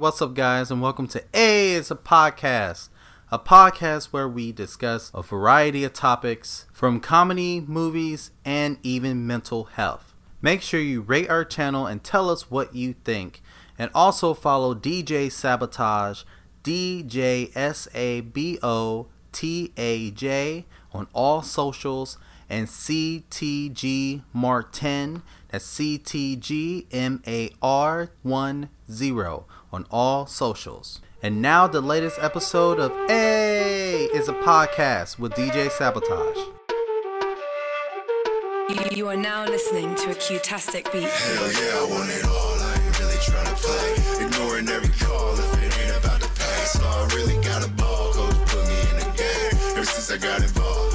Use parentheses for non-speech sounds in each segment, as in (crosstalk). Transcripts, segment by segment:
What's up, guys, and welcome to A It's a Podcast, a podcast where we discuss a variety of topics from comedy, movies, and even mental health. Make sure you rate our channel and tell us what you think, and also follow DJ Sabotaj, D J S A B O T A J, on all socials, and CTG Martin, that's CTG M A R 1 0 on all socials. And now the latest episode of A is a podcast with DJ Sabotaj. You are now listening to a Q-tastic beat. Hell yeah, I want it all. I ain't really trying to play. Ignoring every call if it ain't about the pay. So I really got a ball. Coach put me in the game. Ever since I got involved,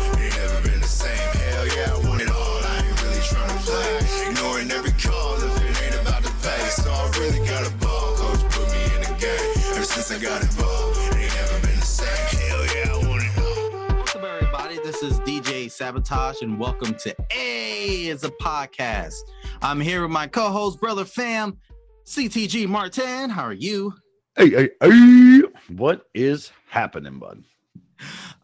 I got involved, it ain't never been the same. Hell yeah, I want it all. What's up, everybody? This is DJ Sabotaj, and welcome to A is a podcast. I'm here with my co-host, brother fam, CTG Martin. How are you? Hey, hey, hey, what is happening, bud?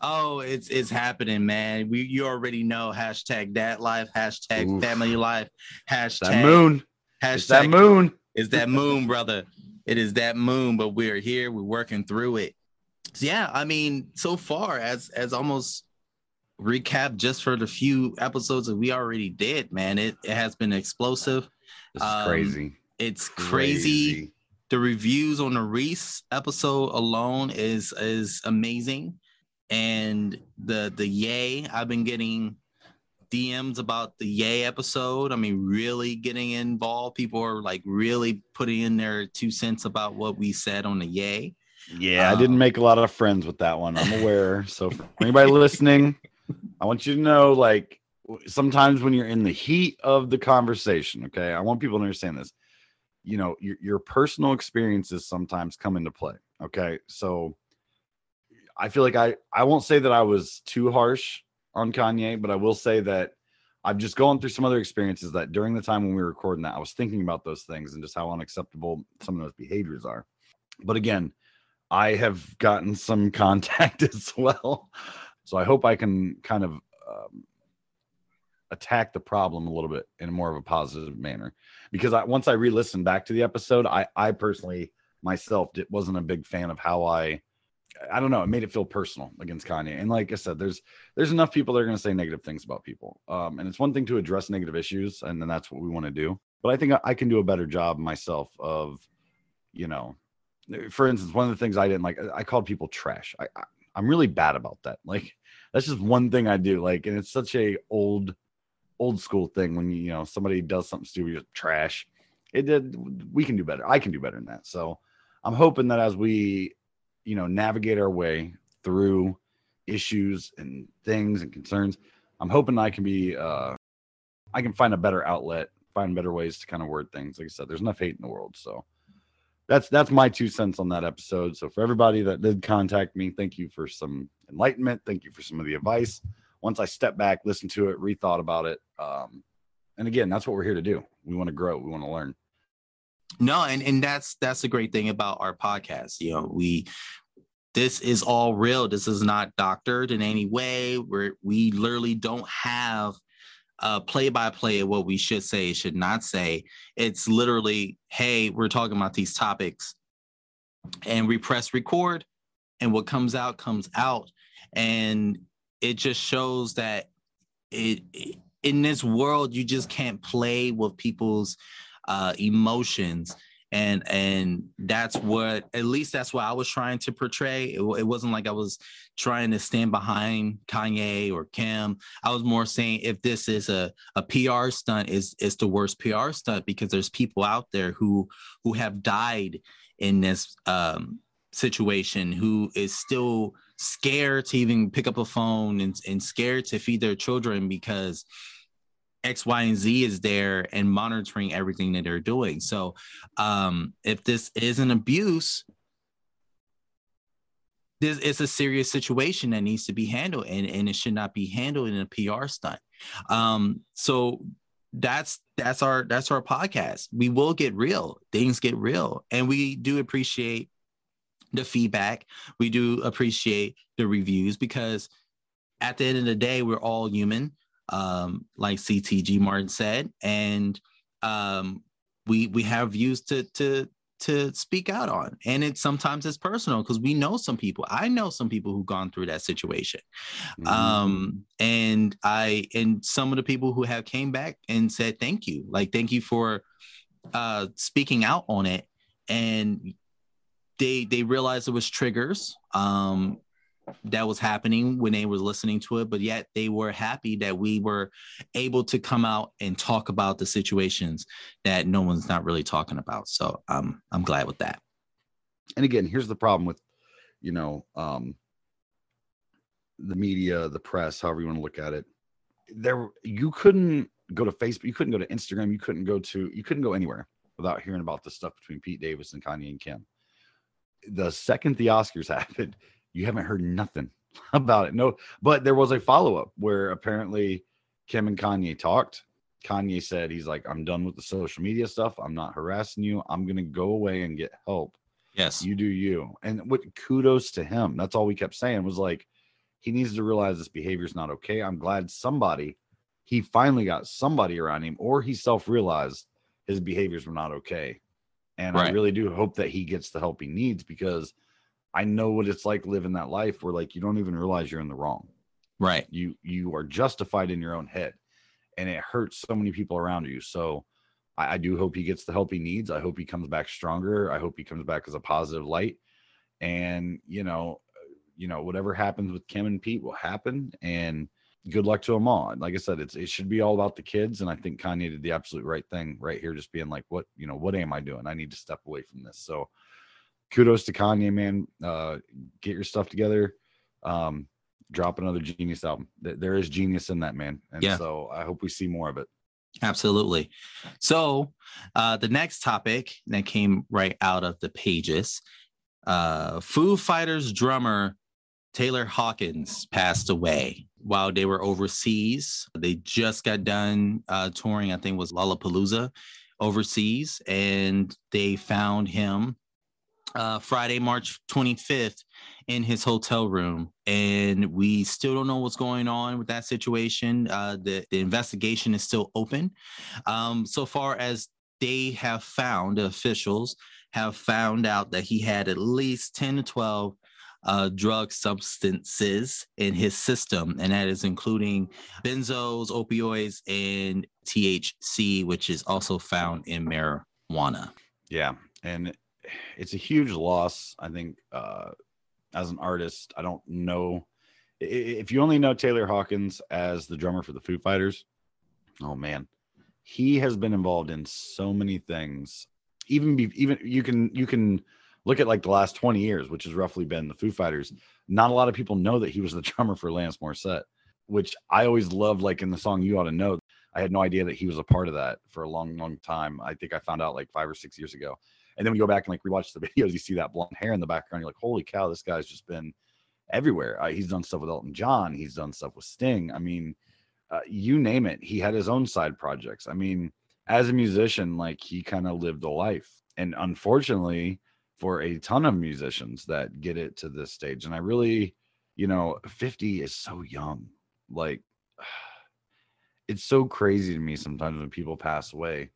Oh, it's it's happening, man. We you already know hashtag that life, hashtag Oof. family life, hashtag That moon. hashtag It's that moon. is that moon, brother. It is that moon, but we're here. We're working through it. So yeah, I mean, so far as as almost recap just for the few episodes that we already did, man. It it has been explosive. This is Um, crazy. It's crazy. The reviews on the Reese episode alone is is amazing, and the the yay I've been getting DMs about the yay episode. I mean, really getting involved. People are like really putting in their two cents about what we said on the yay. Yeah, I Um, didn't make a lot of friends with that one. I'm aware. So for anybody listening, I want you to know like sometimes when you're in the heat of the conversation, okay, I want people to understand this. You know, your, your personal experiences sometimes come into play. Okay. So I feel like I I won't say that I was too harsh on Kanye, but I will say that I've just gone through some other experiences that during the time when we were recording that, I was thinking about those things and just how unacceptable some of those behaviors are. But again, I have gotten some (laughs) contact as well. So I hope I can kind of um, attack the problem a little bit in more of a positive manner. Because I, once I re-listened back to the episode, I, I personally myself wasn't a big fan of how I, I don't know, it made it feel personal against Kanye. And like I said, there's there's enough people that are going to say negative things about people. Um, and it's one thing to address negative issues, and then that's what we want to do. But I think I, can do a better job myself of, you know, for instance, one of the things I didn't like, I called people trash. I, I I'm really bad about that. (laughs) Like that's just one thing I do. Like, and it's such a old, old school thing when you know somebody does something stupid, trash. It did. We can do better. I can do better than that. So I'm hoping that as we, you know, navigate our way through issues and things and concerns, I'm hoping I can be, uh, I can find a better outlet, find better ways to kind of word things. Like I said, there's enough hate in the world, so that's that's my two cents on that episode. So for everybody that did contact me, thank you for some enlightenment. Thank you for some of the advice. Once I step back, listen to it, rethought about it. Um, and again, that's what we're here to do. We want to grow. We want to learn. No, and and that's that's the great thing about our podcast. You know, we this is all real. This is not doctored in any way. We're we literally don't have a play by play of what we should say, should not say. It's literally, hey, we're talking about these topics, and we press record, and what comes out comes out, and it just shows that it in this world you just can't play with people's uh, emotions. And and that's what at least that's what i was trying to portray. It, it wasn't like i was trying to stand behind kanye or kim. I was more saying if this is a, a pr stunt is is the worst pr stunt because there's people out there who who have died in this um situation who is still scared to even pick up a phone and, and scared to feed their children because X, Y, and Z is there and monitoring everything that they're doing. So um, if this is an abuse, this it's a serious situation that needs to be handled and, and it should not be handled in a PR stunt. Um, so that's that's our that's our podcast. We will get real. Things get real, and we do appreciate the feedback. We do appreciate the reviews because at the end of the day, we're all human, um, like CTG Martin said, and um, we we have views to to to speak out on. And it sometimes it's personal because we know some people. I know some people who've gone through that situation. Mm-hmm. um and i and some of the people who have came back and said thank you. Like thank you for uh speaking out on it. And they they realized it was triggers. Um that was happening when they were listening to it, but yet they were happy that we were able to come out and talk about the situations that no one's not really talking about. So um, I'm glad with that. And again, here's the problem with, you know, um, the media, the press, however you want to look at it. There, you couldn't go to Facebook, you couldn't go to Instagram, you couldn't go to, you couldn't go anywhere without hearing about the stuff between Pete Davis and Kanye and Kim. The second the Oscars (laughs) happened, you haven't heard nothing (laughs) about it. No, but there was a follow up where apparently Kim and Kanye talked. Kanye said he's like, I'm done with the social media stuff. I'm not harassing you. I'm gonna go away and get help. Yes, you do you. And what kudos to him. That's all we kept saying was like, he needs to realize this behavior is not okay. I'm glad somebody, he finally got somebody around him, or he self realized his behaviors were not okay. And right. I really do hope that he gets the help he needs because I know what it's like living that life where like you don't even realize you're in the wrong. Right. You you are justified in your own head. And it hurts so many people around you. So I, I do hope he gets the help he needs. I hope he comes back stronger. I hope he comes back as a positive light. And you know, you know, whatever happens with Kim and Pete will happen. And good luck to them all. Like I said, it's it should be all about the kids. And I think Kanye did the absolute right thing right here, just being like, what, you know, what am I doing? I need to step away from this. So kudos to Kanye, man. Uh, get your stuff together. Um, drop another genius album. There is genius in that man, and yeah. so I hope we see more of it. Absolutely. So, uh, the next topic that came right out of the pages, uh, Foo Fighters drummer Taylor Hawkins passed away while they were overseas. They just got done uh, touring, I think was Lollapalooza overseas, and they found him uh, Friday, March 25th, in his hotel room. And we still don't know what's going on with that situation. Uh, the, the investigation is still open. Um, so far as they have found, the officials have found out that he had at least 10 to 12 uh, drug substances in his system, and that is including benzos, opioids, and THC, which is also found in marijuana. Yeah. And it's a huge loss. I think uh, as an artist, I don't know if you only know Taylor Hawkins as the drummer for the Foo Fighters. Oh man, he has been involved in so many things. Even be, even you can you can look at like the last 20 years, which has roughly been the Foo Fighters. Not a lot of people know that he was the (laughs) drummer for Alanis Morissette, which I always loved. Like in the song "You Ought to Know," I had no idea that he was a part of that for a long, long time. I think I found out like five or six years ago. And then we go back and like rewatch the (laughs) videos, you see that blonde hair in the background. You're like, holy cow, this guy's just been everywhere. Uh, he's done stuff with Elton John. He's done stuff with Sting. I mean, uh, you name it. He had his own side projects. I mean, as a musician, like he kind of lived a life. And unfortunately, for a ton of musicians that get it to this stage, and I really, you know, 50 is so young. Like, (sighs) it's so crazy to me sometimes when people pass away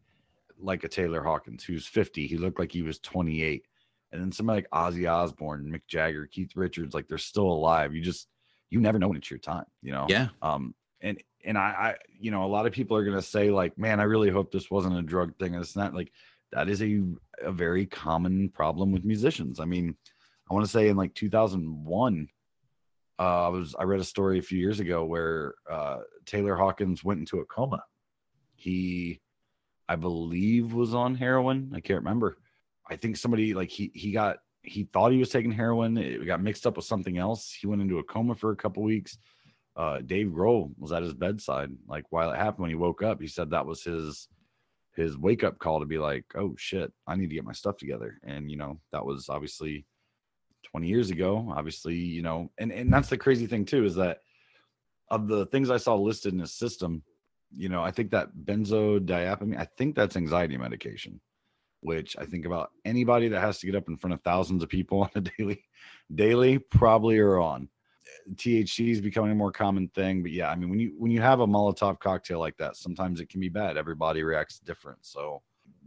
like a Taylor Hawkins who's 50. He looked like he was 28. And then somebody like Ozzy Osbourne, Mick Jagger, Keith Richards, like they're still alive. You just you never know when it's your time, you know? Yeah. Um, and and I, I you know, a lot of people are gonna say, like, man, I really hope this wasn't a drug thing. And it's not like that is a a very common problem with musicians. I mean, I want to say in like 2001, uh, I was I read a story a few years ago where uh, Taylor Hawkins went into a coma. He I believe was on heroin. I can't remember. I think somebody like he he got he thought he was taking heroin. It got mixed up with something else. He went into a coma for a couple weeks. Uh, Dave Grohl was at his bedside. Like while it happened, when he woke up, he said that was his his wake up call to be like, oh shit, I need to get my stuff together. And you know that was obviously 20 years ago. Obviously, you know, and and that's the crazy thing too is that of the things I saw listed in his system, you know, I think that benzodiazepine, I think that's anxiety medication, which I think about anybody that has to get up in front of thousands of people (laughs) on a daily, daily probably are on. THC is becoming a more common thing, but yeah, I mean, when you when you have a Molotov cocktail like that, sometimes it can be bad. Everybody reacts different. So,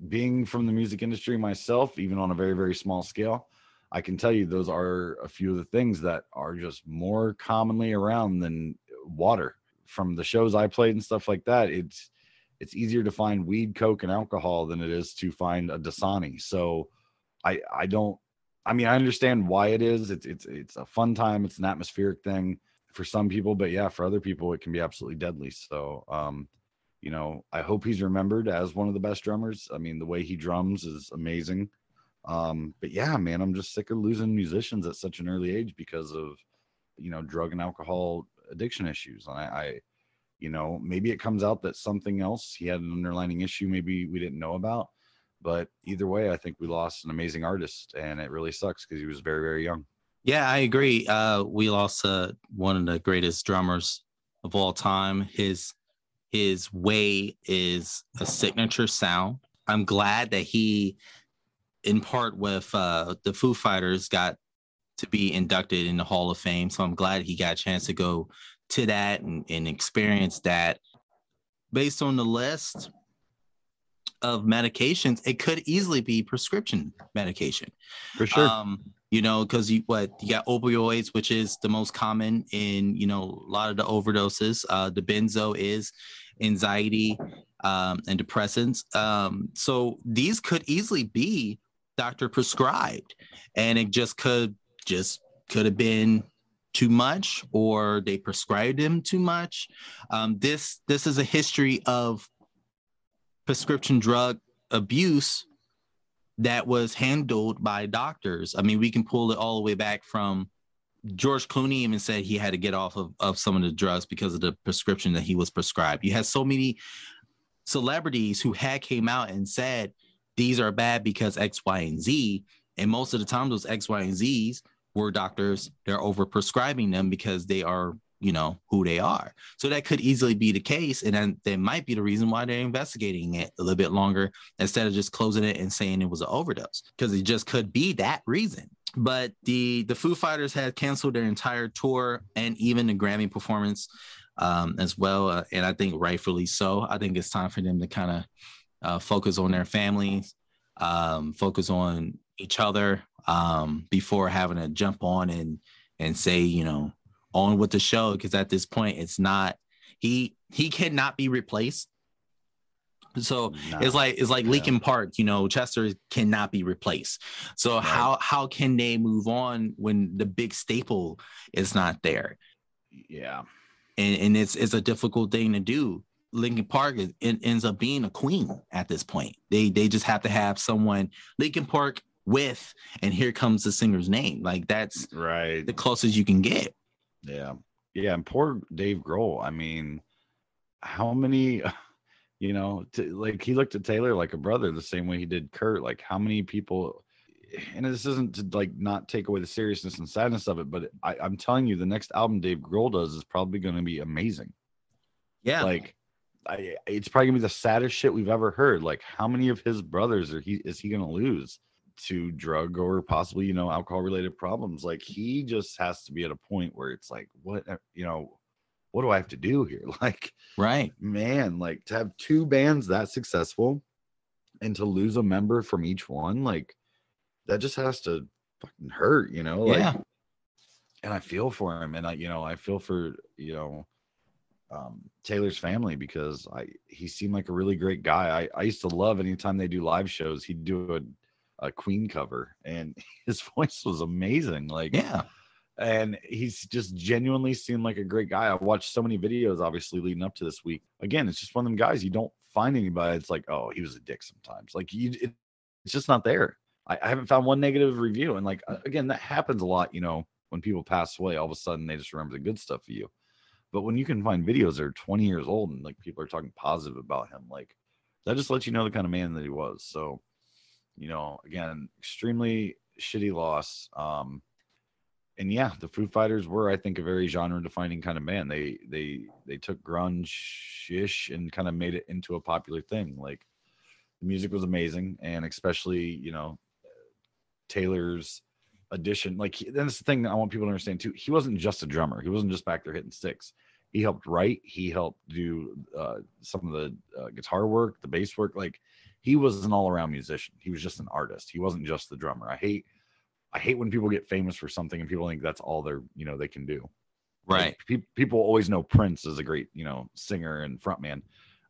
being from the music industry myself, even on a very very small scale, I can tell you those are a few of the things that are just more commonly around than water. From the shows I played and stuff like that, it's it's easier to find weed, coke, and alcohol than it is to find a Dasani. So I I don't I mean I understand why it is. It's it's it's a fun time, it's an atmospheric thing for some people, but yeah, for other people it can be absolutely deadly. So um you know, I hope he's remembered as one of the best drummers. I mean, the way he drums is amazing. Um, but yeah, man, I'm just sick of losing musicians at such an early age because of you know drug and alcohol addiction issues. And I, I you know, maybe it comes out that something else he had an underlining issue maybe we didn't know about. But either way, I think we lost an amazing artist, and it really sucks because he was very, very young. Yeah, I agree. Uh, we lost uh, one of the greatest drummers of all time. His his way is a signature sound. I'm glad that he in part with uh, the Foo Fighters got to be inducted in the Hall of Fame. So I'm glad he got a chance to go to that and, and experience that. Based on the list of medications, it could easily be prescription medication. For sure. Um, you know, because you what you got opioids, which is the most common in you know a lot of the overdoses. Uh, the benzo is anxiety um, and depressants. Um, so these could easily be doctor prescribed and it just could just could have been too much or they prescribed him too much. Um, this this is a history of prescription drug abuse that was handled by doctors. I mean we can pull it all the way back from george clooney even said he had to get off of, of some of the drugs because of the prescription that he was prescribed. You had so many celebrities who had came out and said these are bad because X, Y, and Z. And most of the time, those X, Y, and Z's were doctors. They're over prescribing them because they are, you know, who they are. So that could easily be the case. And then that might be the reason why they're investigating it a little bit longer instead of just closing it and saying it was an overdose because it just could be that reason. But the the Foo Fighters had canceled their entire tour and even the Grammy performance um, as well. Uh, and I think rightfully so. I think it's time for them to kind of uh, focus on their families, um, focus on each other um, before having to jump on and and say, you know, on with the show. Because at this point, it's not he he cannot be replaced. So no. it's like it's like yeah. Linkin Park, you know, Chester cannot be replaced. So right. how how can they move on when the big staple is not there? Yeah. And, and it's it's a difficult thing to do. Linkin Park it ends up being a queen at this point. They they just have to have someone Linkin Park with, and here comes the singer's name. Like that's right the closest you can get. Yeah, yeah, and poor Dave Grohl. I mean, how many? (laughs) You know, to, like he looked at Taylor like a brother, the same way he did Kurt. Like how many people? And this isn't to like not take away the seriousness and sadness of it, but I, I'm telling you, the next album Dave Grohl does is probably going to be amazing. Yeah, like I, it's probably gonna be the saddest shit we've ever heard. Like, how many of his brothers are he is he gonna lose to drug or possibly you know alcohol related problems? Like, he just has to be at a point where it's like, what uh, you know, what do I have to do here? (laughs) Like, right, man, like to have two bands that successful and to lose a member from each one, like that just has to fucking hurt, you know? Like, yeah. and I feel for him, and I, you know, I feel for you know um, Taylor's family because I he seemed like a really great guy. I, I used to love anytime they do live shows, he'd do a, a Queen cover and (laughs) his voice was amazing. Like yeah. And he's just genuinely seemed like a great guy. I watched so many videos, obviously, leading up to this week. Again, it's just one of them guys you don't find anybody. It's like, oh, he was a dick sometimes. Like you, it, it's just not there. I, I haven't found one negative review. And like again, that happens a lot. You know, when people pass away, all of a sudden they just remember the good stuff for you. But when you can find videos that are 20 years old and like people are talking positive about him, like that just lets you know the kind of man that he was. So, you know, again, extremely shitty loss. Um, and yeah, the Foo Fighters were, I think, a very genre-defining kind of band. They they they took grunge-ish and kind of made it into a popular thing. Like the music was amazing, and especially you know Taylor's addition. Like that's the thing I want people to understand too. He wasn't just a drummer. He wasn't just back there hitting sticks. He helped write. He helped do uh, some of the uh, guitar work, the bass work. Like he was an all-around musician. He was just an artist. He wasn't just the drummer. I hate I hate when people get famous for something and people think that's all they're you know they can do. Right. Like, pe- people always know Prince is a great you know singer and frontman.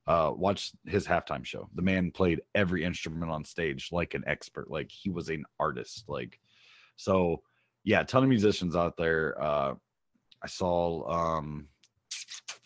Uh, watch his halftime show. The man played every instrument on stage like an expert. Like he was an artist. Like so, yeah, a ton of musicians out there. Uh, I saw. um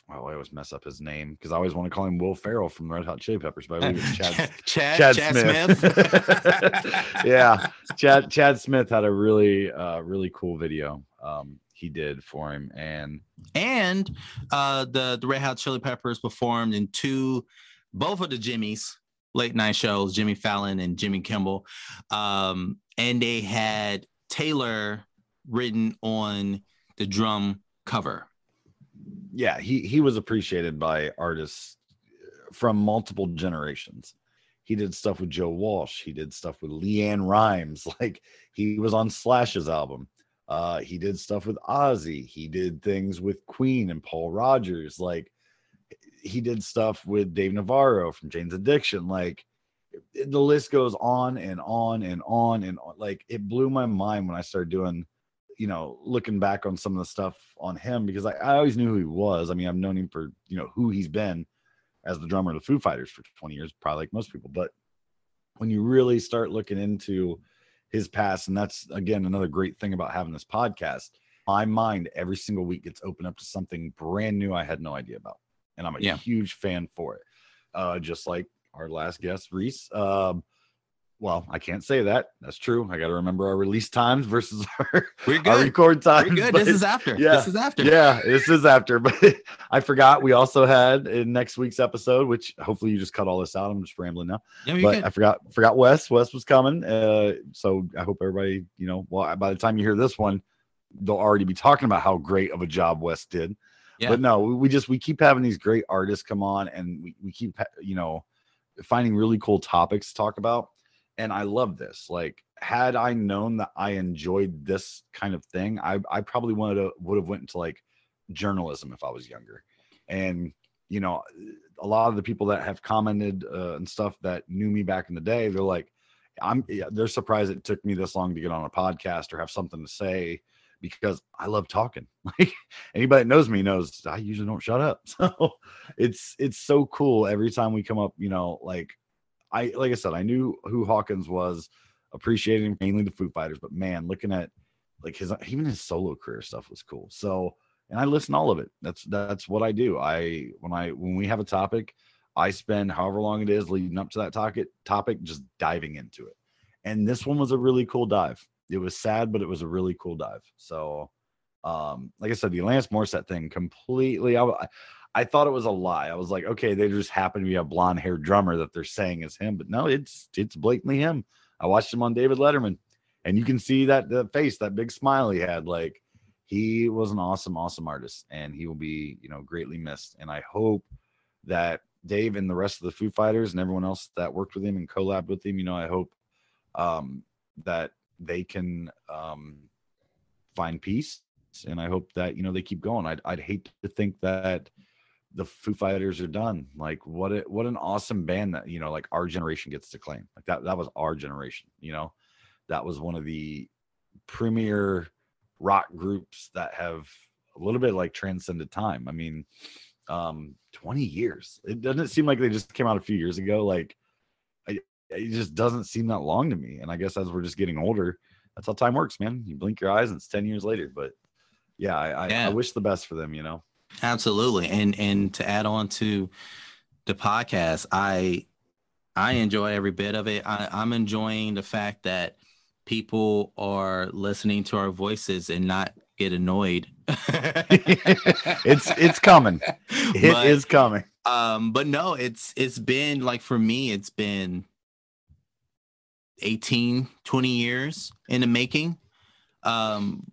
well, I always mess up his name because I always want to call him Will Ferrell from Red Hot Chili Peppers, but I believe it's Chad (laughs) Chad, Chad, Smith. (laughs) yeah, Chad Chad Smith had a really uh really cool video um he did for him and and uh, the the Red Hot Chili Peppers performed in two, both of the Jimmys late night shows, Jimmy Fallon and Jimmy Kimmel, um, and they had Taylor written on the drum cover. Yeah, he he was appreciated by artists from multiple generations. He did stuff with Joe Walsh, he did stuff with LeAnn Rimes, (laughs) like he was on Slash's album. Uh, he did stuff with Ozzy. He did things with Queen and Paul Rodgers. Like he did stuff with Dave Navarro from Jane's Addiction. Like the list goes on and on and on and on. Like it blew my mind when I started doing, you know, looking back on some of the stuff on him because I, I always knew who he was. I mean, I've known him for you know who he's been as the drummer of the Foo Fighters for 20 years, probably like most people. But when you really start looking into his past, and that's again another great thing about having this podcast, my mind every single week gets opened up to something brand new I had no idea about. And I'm a Yeah. huge fan for it. Uh, just like our last guest, Reese. Um, well, I can't say that. That's true. I got to remember our release times versus (laughs) our, We're our good. record times. We're good. This is after. yeah, This is after. yeah, this is after, (laughs) but I forgot we also had in next week's episode, which hopefully you just cut all this out. I'm just rambling now, Yeah, but good. I forgot forgot Wes. Wes was coming, uh, so I hope everybody, you know, well, by the time you hear this one, they'll already be talking about how great of a job Wes did. Yeah. But no, we, we just we keep having these great artists come on, and we we keep you know finding really cool topics to talk about, and I love this. Like, had I known that I enjoyed this kind of thing, I I probably wanted to would have went into like journalism if I was younger. And you know, a lot of the people that have commented uh, and stuff that knew me back in the day, they're like, I'm they're surprised it took me this long to get on a podcast or have something to say because I love talking. (laughs) Like anybody that knows me knows I usually don't shut up. (laughs) So it's it's so cool every time we come up, you know, like I like I said, I knew who Hawkins was, appreciating mainly the Foo Fighters, but man, looking at like his even his solo career stuff was cool. So and I listen all of it. That's that's what I do. I when I when we have a topic, I spend however long it is leading up to that topic topic just diving into it. And this one was a really cool dive. It was sad, but it was a really cool dive. So um like I said, the Alanis Morissette thing completely I, I thought it was a lie. I was like, okay, they just happen to be a blonde haired drummer that they're saying is him, but no, it's it's blatantly him. I watched him on David Letterman, and you can see that the face, that big smile he had. Like he was an awesome, awesome artist, and he will be, you know, greatly missed. And I hope that Dave and the rest of the Foo Fighters and everyone else that worked with him and collabed with him, you know, I hope um, that they can um, find peace, and I hope that you know they keep going. I'd I'd hate to think that the Foo Fighters are done. Like what a, what an awesome band that you know like our generation gets to claim. Like that that was our generation, you know. That was one of the premier rock groups that have a little bit like transcended time. I mean, um 20 years. It doesn't seem like they just came out a few years ago like I, it just doesn't seem that long to me. And I guess as we're just getting older, that's how time works, man. You blink your eyes and it's 10 years later, but yeah, I, I, Yeah. I wish the best for them, you know. Absolutely. And and to add on to the podcast, I I enjoy every bit of it. I, I'm enjoying the fact that people are listening to our voices and not get annoyed. (laughs) it's it's coming. It is But- coming. um but no it's it's been like for me it's been 18 20 years in the making um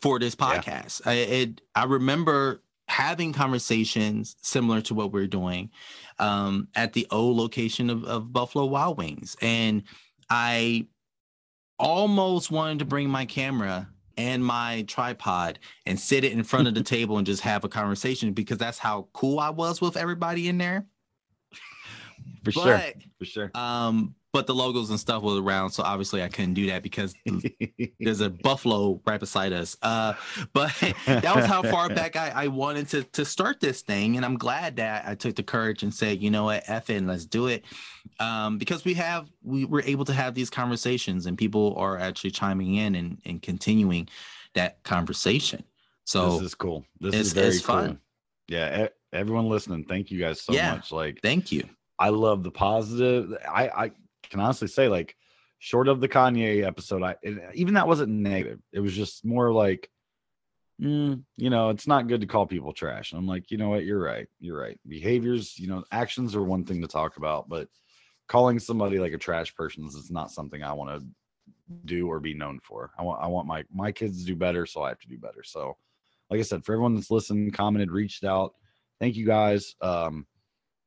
for this Yeah. podcast. I it I remember having conversations similar to what we're doing um, at the old location of, of Buffalo Wild Wings, and I almost wanted to bring my camera and my tripod and sit it in front of the (laughs) table and just have a conversation because that's how cool I was with everybody in there. For sure. For sure. um, but the logos and stuff was around, so obviously I couldn't do that because there's a (laughs) buffalo right beside us. Uh, but (laughs) that was how far (laughs) back I, I wanted to to start this thing, and I'm glad that I took the courage and said, you know what, F it, let's do it. Um, because we have we were able to have these conversations, and people are actually chiming in and, and continuing that conversation. So this is cool. This is very it's cool. fun. Yeah, everyone listening, thank you guys so Yeah. much. Like thank you. I love the positive. I I can honestly say like short of the Kanye episode, I it, even that wasn't negative. It was just more like mm, you know, it's not good to call people trash. And I'm like, you know what, you're right. You're right. Behaviors, you know, actions are one thing to talk about, but calling somebody like a trash person is not something I want to do or be known for. I want I want my my kids to do better, so I have to do better. So like I said, for everyone that's listened, commented, reached out, thank you guys. Um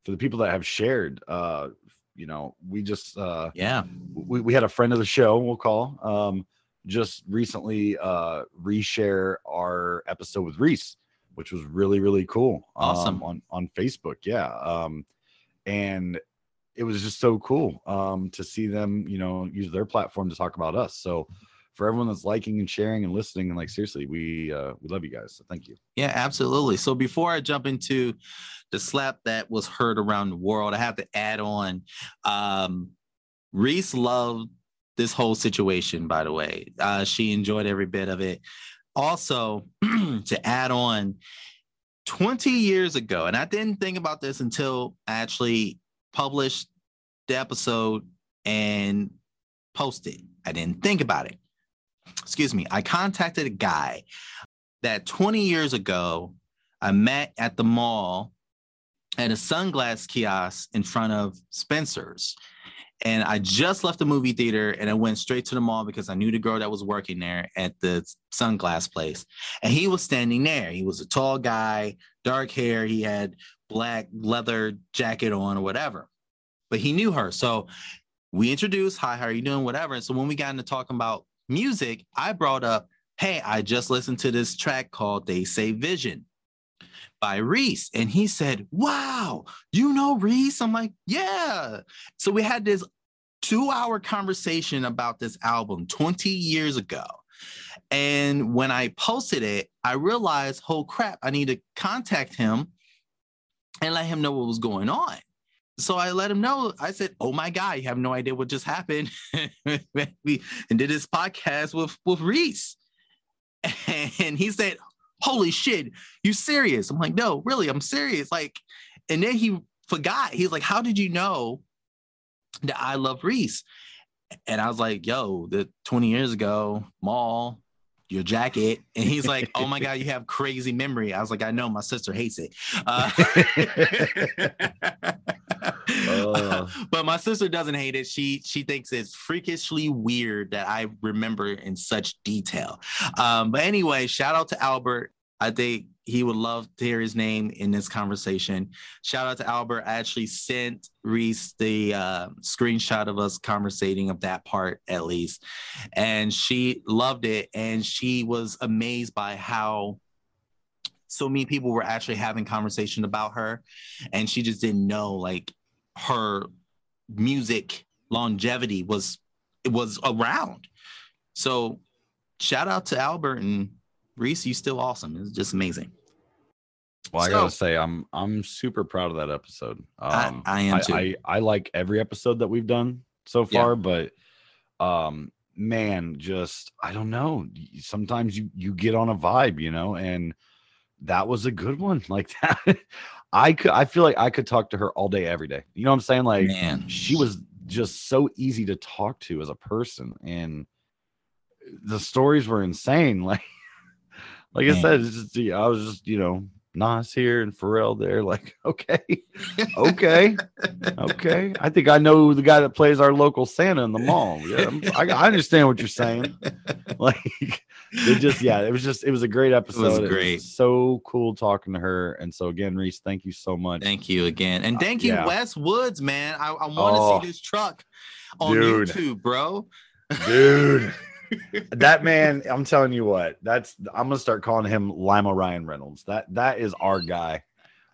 for the people that have shared, uh, you know, we just uh Yeah. we, we had a friend of the show, we'll call, um, just recently uh reshare our episode with Reese, which was really, really cool. Awesome. Um, on on Facebook. Yeah. Um, and it was just so cool um to see them, you know, use their platform to talk about us. So for everyone that's liking and sharing and listening, and like seriously, we uh we love you guys. So thank you. Yeah, absolutely. So before I jump into the slap that was heard around the world, I have to add on. Um, Reese loved this whole situation, by the way. Uh, she enjoyed every bit of it. Also, (clears throat) to add on, 20 years ago, and I didn't think about this until I actually published the episode and posted. I didn't think about it. Excuse me. I contacted a guy that 20 years ago I met at the mall at a sunglass kiosk in front of Spencer's. And I just left the movie theater and I went straight to the mall because I knew the girl that was working there at the sunglass place. And he was standing there. He was a tall guy, dark hair. He had black leather jacket on or whatever. But he knew her. So we introduced, hi, how are you doing? Whatever. And so when we got into talking about music, I brought up, hey, I just listened to this track called They Say Vision by Reese. And he said, wow, you know Reese? I'm like, yeah. So we had this two hour conversation about this album 20 years ago. And when I posted it, I realized, oh crap, I need to contact him and let him know what was going on. So I let him know. I said, "Oh my God, you have no idea what just happened." (laughs) we and did this podcast with with Reese, (laughs) and he said, "Holy shit, you serious?" I'm like, "No, really, I'm serious." Like, and then he forgot. He's like, "How did you know that I love Reese?" And I was like, "Yo, the 20 years ago, mall." Your jacket, and he's like, "Oh my god, you have crazy memory." I was like, "I know, my sister hates it." Uh, Uh. (laughs) (laughs) but my sister doesn't hate it. She she thinks it's freakishly weird that I remember in such detail. Um, but anyway, shout out to Albert. I think he would love to hear his name in this conversation. Shout out to Albert. I actually sent Reese the uh, screenshot of us conversating of that part at least, and she loved it. And she was amazed by how so many people were actually having conversation about her, and she just didn't know like her music longevity was was around. So shout out to Albert and Reese, you still awesome. It's just amazing. Well, I So- gotta say, I'm I'm super proud of that episode. I- Um, I am too. I, I like every episode that we've done so Yeah. far, but um, man, just I don't know. Sometimes you you get on a vibe, you know, and that was a good one. (laughs) Like that, I could I feel like I could talk to her all day, every day. You know what I'm saying? Like Man, she was just so easy to talk to as a person, and the stories were insane. (laughs) Like like I said, it's just, yeah, I was just you know Nas here and Pharrell there. Like (laughs) okay, okay, okay. I think I know the guy that plays our local Santa in the mall. Yeah, I, I understand what you're saying. (laughs) Like it just yeah, it was just it was a great episode. great. so cool talking to her. And so again, Reese, thank you so much. Thank you again. And uh, thank you, yeah. Wes Woods, man. I, I want to Oh. see this truck on Dude. YouTube, bro. (laughs) dude. That man, I'm telling you what, that's I'm gonna start calling him Lima Ryan Reynolds. That that is our guy.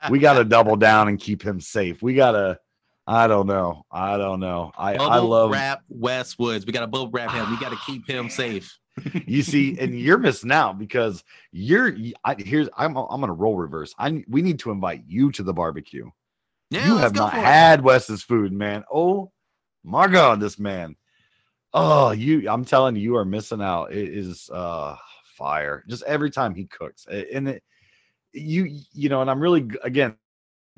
We gotta double down and keep him safe. We gotta, I don't know. I don't know. I, I love wrap Wes Woods. We got to bubble wrap him. We got to keep him safe. (sighs) you see, and you're missing out because you're I, here's I'm I'm gonna roll reverse. I we need to invite you to the barbecue. Yeah, you have not had Wes's food, man. Oh my god, this man. Oh, you I'm telling you, you are missing out. It is uh fire. Just every time he cooks. And it you you know, and I'm really again,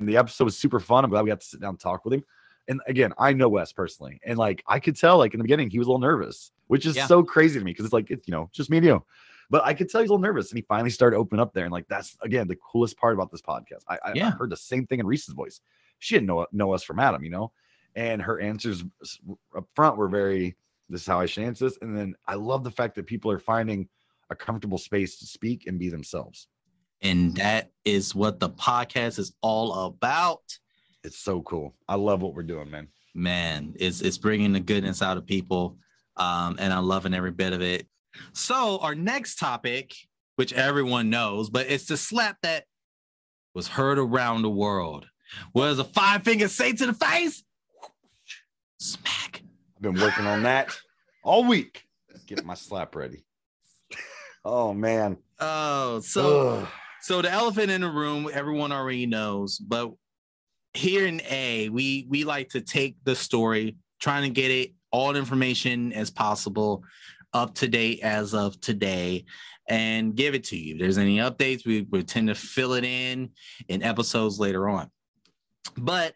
the episode was super fun. I'm glad we got to sit down and talk with him. And again, I know Wes personally, and like I could tell, like in the beginning, he was a little nervous, which is Yeah. so crazy to me because it's like it's you know just me and you. But I could tell he's a little nervous, and he finally started opening up there. And like that's again the coolest part about this podcast. I, I, I heard the same thing in Reese's voice. She didn't know know us from Adam, you know, and her answers up front were very. This is how I should answer this, and then I love the fact that people are finding a comfortable space to speak and be themselves. And that is what the podcast is all about. It's so cool. I love what we're doing, man. Man, it's, it's bringing the goodness out of people. Um, and I'm loving every bit of it. So, our next topic, which everyone knows, but it's the slap that was heard around the world. What does a five finger say to the face? Smack. I've been working on that all week. Get my slap ready. Oh man. Oh, so Ugh. So the elephant in the room, everyone already knows, but here in A, we we like to take the story, trying to get it all the information as possible, up to date as of today, and give it to you. If there's any updates, we, we tend to fill it in in episodes later on. But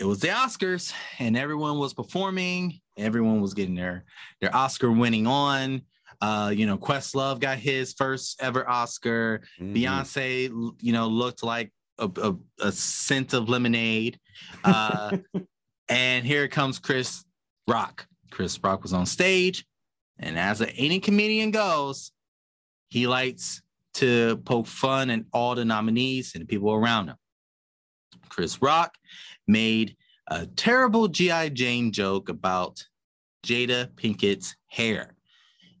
it was the Oscars, and everyone was performing. Everyone was getting their their Oscar winning on. Uh, you know, Questlove got his first ever Oscar. Mhm. Beyonce, you know, looked like a, a, a scent of lemonade. Uh, (laughs) and here comes Chris Rock. Chris Rock was on stage, and as a, any comedian goes, he likes to poke fun at all the nominees and the people around him. Chris Rock made a terrible G.I. Jane joke about Jada Pinkett's hair.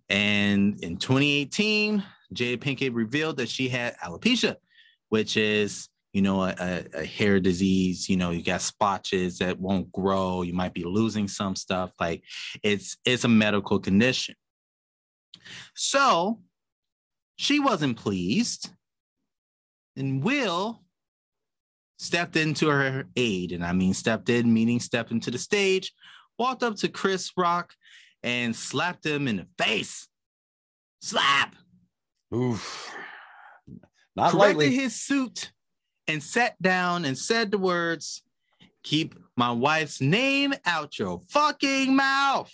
And in 2018, Jada Pinkett revealed that she had alopecia, which is, you know, a, a, a hair disease. You know, you got spotches that won't grow. You might be losing some stuff. Like it's it's a medical condition. So she wasn't pleased. And Will stepped into her aid. And I mean stepped in, meaning stepped into the stage, walked up to Chris Rock and slapped him in the face. Slap. Oof. Not corrected lightly. his suit and sat down and said the words, Keep my wife's name out your fucking mouth.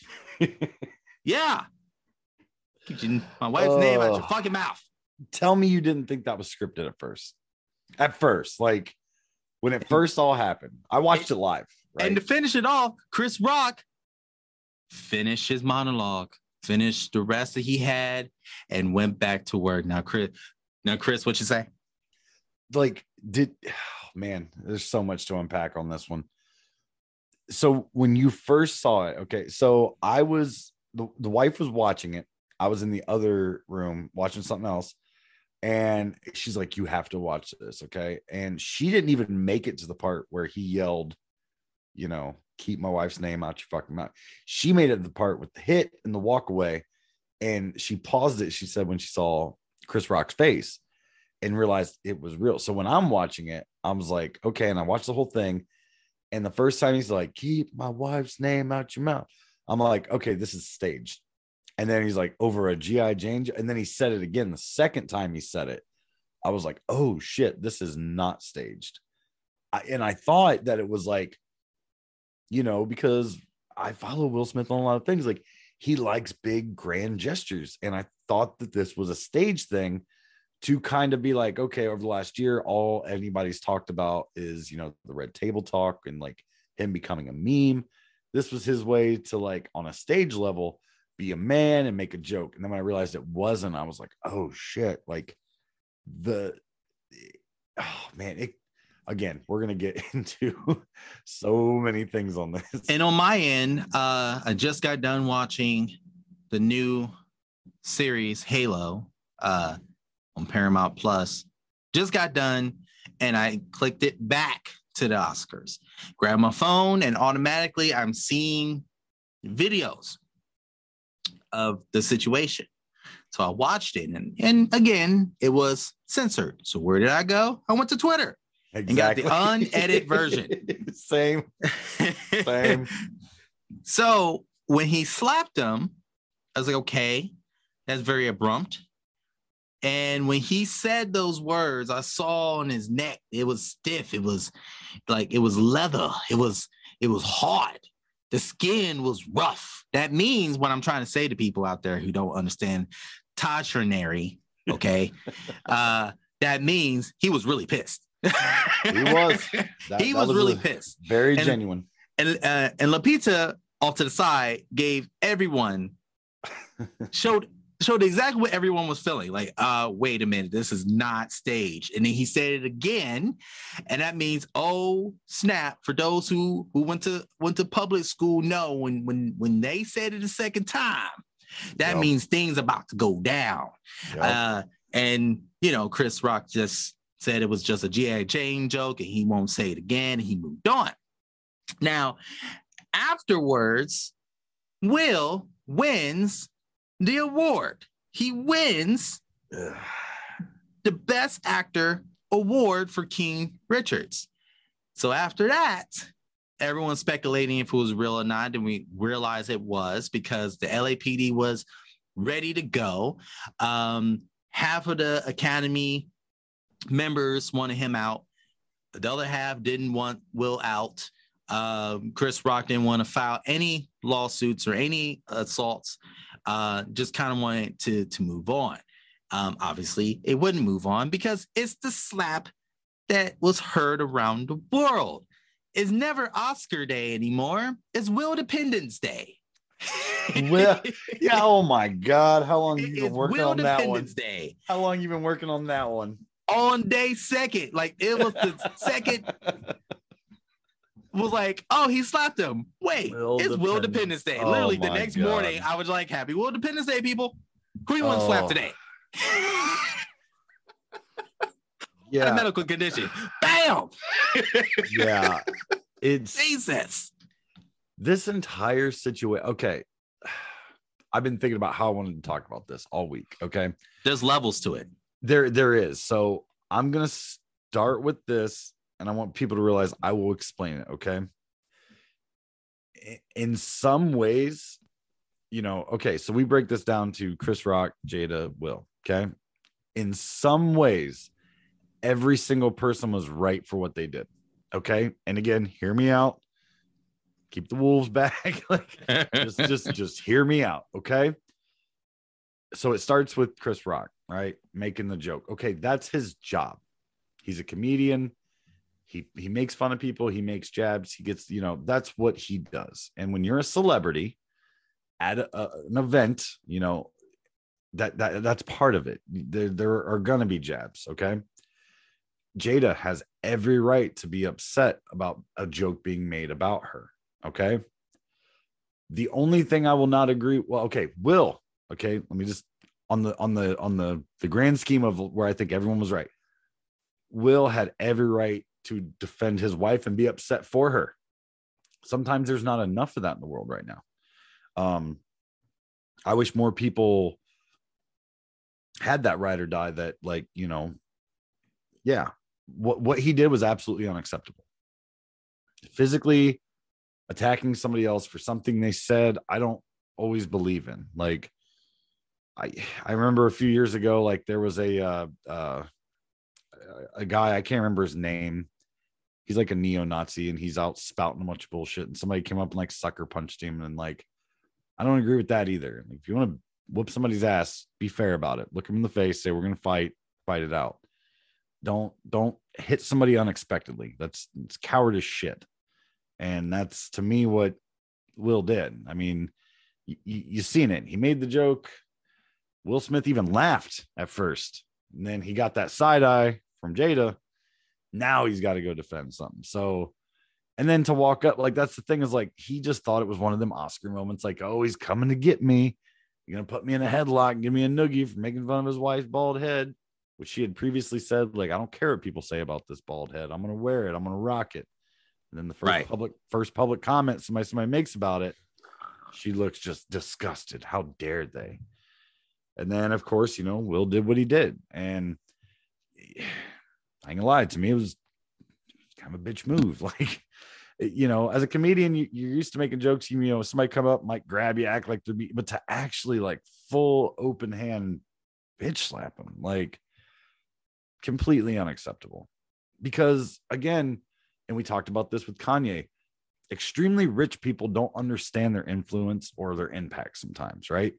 (laughs) yeah. Keep your- my wife's name out your fucking mouth. Tell me you didn't think that was scripted at first. At first, like when it first all happened, I watched it live. Right? And to finish it off, Chris Rock finished his monologue, finished the rest that he had, and went back to work. Now, Chris, now, Chris, what you say? like did oh, (sighs) man there's so much to unpack on this one so when you first saw it okay so i was the, the wife was watching it i was in the other room watching something else and she's like you have to watch this okay and she didn't even make it to the part where he yelled you know keep my wife's name out your fucking mouth she made it the part with the hit and the walk away and she paused it she said when she saw chris rock's face and realized it was real. So when I'm watching it, I was like, okay, and I watched the whole thing. And the first time he's like, keep my wife's name out your mouth. I'm like, okay, this is staged. And then he's like, over a GI Jane. And then he said it again. The second time he said it, I was like, oh shit, this is not staged. I, and I thought that it was like, you know, because I follow Will Smith on a lot of things. Like he likes big, grand gestures. And I thought that this was a stage thing to kind of be like, okay, over the last year, all anybody's talked about is, you know, the red table talk and like him becoming a meme. This was his way to like on a stage level be a man and make a joke. And then when I realized it wasn't, I was like, oh shit. Like the oh man, it again, we're gonna get (laughs) into so many things on this. And on my end, uh, I just got done watching the new series Halo uh, on Paramount Plus. Just got done, and I clicked it back to the Oscars. Grab my phone, and automatically I'm seeing videos of the situation. So I watched it, and, and again, it was censored. So where did I go? I went to Twitter and got the unedited (laughs) version. Same. Same. (laughs) so when he slapped him, I was like, okay, that's very abrupt. And when he said those words, I saw on his neck, it was stiff. It was like it was leather. It was it was hard. The skin was rough. That means what I'm trying to say to people out there who don't understand ternary, okay? (laughs) uh, that means he was really pissed. he was. (laughs) That, he was, was, really pissed. Very and, genuine. And uh, and Lupita off to the side gave everyone (laughs) showed showed exactly what everyone was feeling. Like, uh, wait a minute, this is not staged. And then he said it again, and that means, oh snap! For those who who went to went to public school, know when when when they said it a second time, that yep. means things about to go down. Yep. Uh, and you know, Chris Rock just said it was just a G.I. Jane joke, and he won't say it again. he moved on. Now, afterwards, Will wins the award. He wins the Best Actor award for King Richards. So after that, everyone's speculating if it was real or not, and we realized it was because the LAPD was ready to go. Um, half of the Academy members wanted him out. The other half didn't want Will out. Um, Chris Rock didn't want to file any lawsuits or any assaults uh, just kind of wanted to to move on. Um, obviously, it wouldn't move on because it's the slap that was heard around the world. It's never Oscar Day anymore. It's Will Dependence Day. (laughs) well, yeah. Oh my God, how long you been working Will on that one? Day. How long you been working on that one? On day second, like it was the second (laughs) was like, oh, he slapped him. Wait, Will it's Will Dependence Day. Oh Literally the next God. morning, I was like, happy Will Dependence Day, people. Who you want to oh. slap today? (laughs) yeah. a medical condition. Bam. (laughs) yeah. It's Jesus. This entire situation. Okay. (sighs) I've been thinking about how I wanted to talk about this all week. Okay. There's levels to it. There, there is. So I'm gonna start with this and I want people to realize I will explain it. Okay. In some ways, you know, okay, so we break this down to Chris Rock, Jada, Will. Okay. In some ways, every single person was right for what they did. Okay. And again, hear me out. Keep the wolves (laughs) back. (laughs) like just, just, (laughs) just hear me out. Okay. So it starts with Chris Rock, right? Making the joke. Okay, that's his job. He's a comedian he he makes fun of people he makes jabs he gets you know that's what he does. And when you're a celebrity at a, an event you know that that that's part of it. There, there are going to be jabs okay? Jada has every right to be upset about a joke being made about her okay? The only thing i will not agree well okay will okay let me just on the on the on the the grand scheme of where i think everyone was right. Will had every right to defend his wife and be upset for her. Sometimes there's not enough of that in the world right now. Um, I wish more people had that ride or die that, like, you know, yeah, what, what he did was absolutely unacceptable. Physically attacking somebody else for something they said, I don't always believe in. Like, I I remember a few years ago, like there was a uh, uh, a guy I can't remember his name he's like a neo-Nazi and he's out spouting a bunch of bullshit. And somebody came up and like sucker punched him. And like, I don't agree with that either. If you want to whoop somebody's ass, be fair about it. Look him in the face, say we're gonna fight, fight it out. Don't don't hit somebody unexpectedly. That's it's cowardice shit. And that's to me what Will did. I mean, you, you seen it. He made the joke. Will Smith even laughed at first, and then he got that side eye from Jada. Now he's got to go defend something. So, and then to walk up like that's the thing is like he just thought it was one of them Oscar moments. Like, oh, he's coming to get me. You're gonna put me in a headlock and give me a noogie for making fun of his wife's bald head, which she had previously said, like, I don't care what people say about this bald head. I'm gonna wear it. I'm gonna rock it. And then the first Right. public first public comment somebody somebody makes about it, she looks just disgusted. How dared they? And then, of course, you know, Will did what he did. And I ain't gonna lie, to me, it was kind of a bitch move. (laughs) Like, you know, as a comedian, you, you're used to making jokes. You, know, somebody come up, might grab you, act like they're but to actually like full open hand bitch slap them, like completely unacceptable. Because again, and we talked about this with Kanye, extremely rich people don't understand their influence or their impact sometimes, right?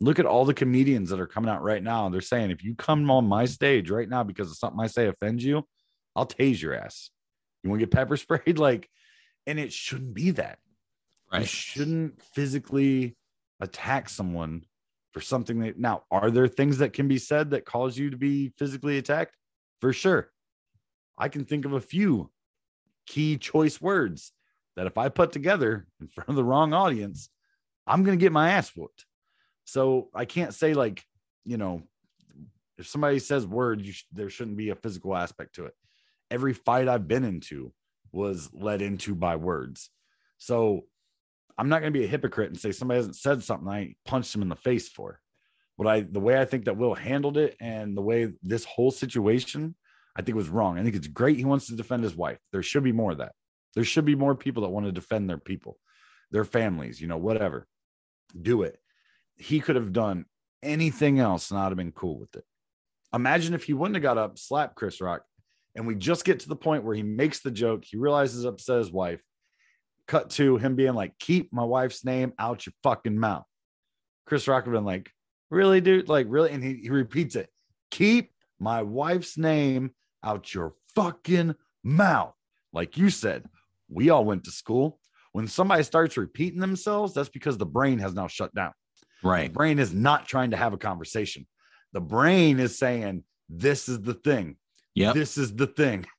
Look at all the comedians that are coming out right now. They're saying, if you come on my stage right now because of something I say offends you, I'll tase your ass. You want to get pepper (laughs) sprayed? Like, and it shouldn't be that. You Right. shouldn't physically attack someone for something that now are there things that can be said that cause you to be physically attacked? For sure. I can think of a few key choice words that if I put together in front of the wrong audience, I'm going to get my ass whooped. So I can't say like, you know, if somebody says words, you sh- there shouldn't be a physical aspect to it. Every fight I've been into was led into by words. So I'm not going to be a hypocrite and say somebody hasn't said something I punched him in the face for. But I, the way I think that Will handled it and the way this whole situation, I think was wrong. I think it's great he wants to defend his wife. There should be more of that. There should be more people that want to defend their people, their families, you know, whatever. Do it. He could have done anything else and I'd have been cool with it. Imagine if he wouldn't have got up, slapped Chris Rock, and we just get to the point where he makes the joke, he realizes upset his wife. Cut to him being like, keep my wife's name out your fucking mouth. Chris Rock would have been like, really, dude? Like, really? And he, he repeats it. Keep my wife's name out your fucking mouth. Like you said, we all went to school. When somebody starts repeating themselves, that's because the brain has now shut down. The Right. brain is not trying to have a conversation. The brain is saying, This is the thing. Yep. This is the thing. (laughs)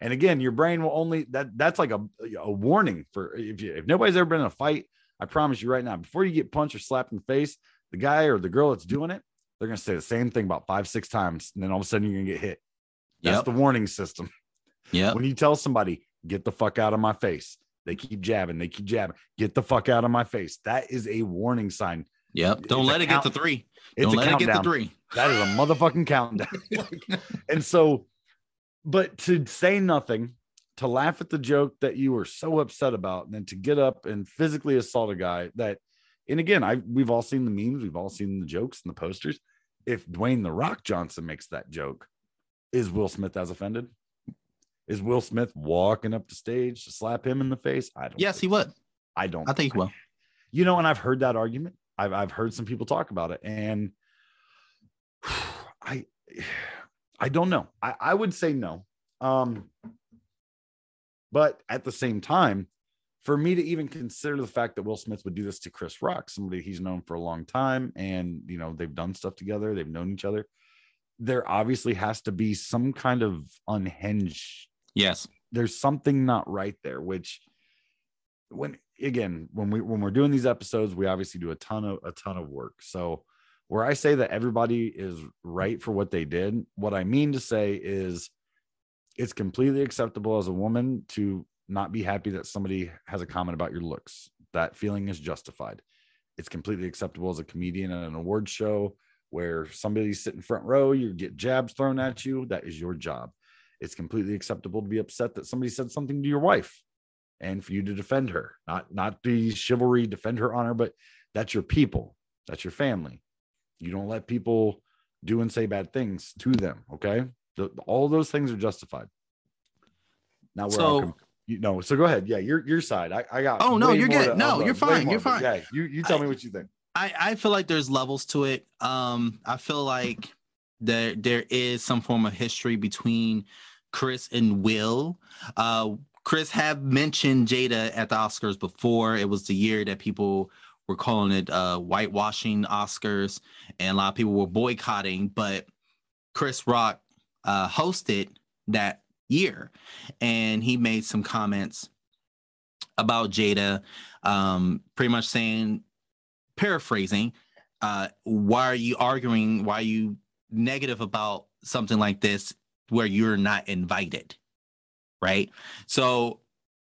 And again, your brain will only that that's like a, a warning for if you if nobody's ever been in a fight, I promise you right now, before you get punched or slapped in the face, the guy or the girl that's doing it, they're gonna say the same thing about five, six times, and then all of a sudden you're gonna get hit. That's Yep. the warning system. Yeah. When you tell somebody, get the fuck out of my face, they keep jabbing, they keep jabbing, get the fuck out of my face. That is a warning sign. Yep. Don't It's let it get to three. It's Don't a let it get to three. That is a motherfucking countdown. (laughs) And so, but to say nothing, to laugh at the joke that you were so upset about, and then to get up and physically assault a guy that, and again, I we've all seen the memes, we've all seen the jokes and the posters. If Dwayne the Rock Johnson makes that joke, is Will Smith as offended? Is Will Smith walking up the stage to slap him in the face? I don't. Yes, he would. I don't. I think he will. You know, and I've heard that argument. I've I've heard some people talk about it, and (sighs) I I don't know. I, I would say no. Um, but at the same time, for me to even consider the fact that Will Smith would do this to Chris Rock, somebody he's known for a long time, and you know they've done stuff together, they've known each other. There obviously has to be some kind of unhinged Yes. there's something not right there which when again when we when we're doing these episodes we obviously do a ton of a ton of work. So where i say that everybody is right for what they did what i mean to say is it's completely acceptable as a woman to not be happy that somebody has a comment about your looks. That feeling is justified. It's completely acceptable as a comedian at an award show where somebody's sitting front row you get jabs thrown at you that is your job. It's completely acceptable to be upset that somebody said something to your wife and for you to defend her not not the chivalry defend her honor but that's your people that's your family you don't let people do and say bad things to them okay The- all those things are justified now we're So- you know so go ahead yeah your your side i, I got Oh, no, you're good. to- No, uh, you're fine. You're fine. yeah you, you tell I- me what you think I, I feel like there's levels to it. Um, I feel like there there is some form of history between Chris and Will. Uh, Chris had mentioned Jada at the Oscars before. It was the year that people were calling it uh, whitewashing Oscars, and a lot of people were boycotting. But Chris Rock uh, hosted that year, and he made some comments about Jada, um, pretty much saying, paraphrasing, uh, why are you arguing? Why are you negative about something like this where you're not invited? Right. So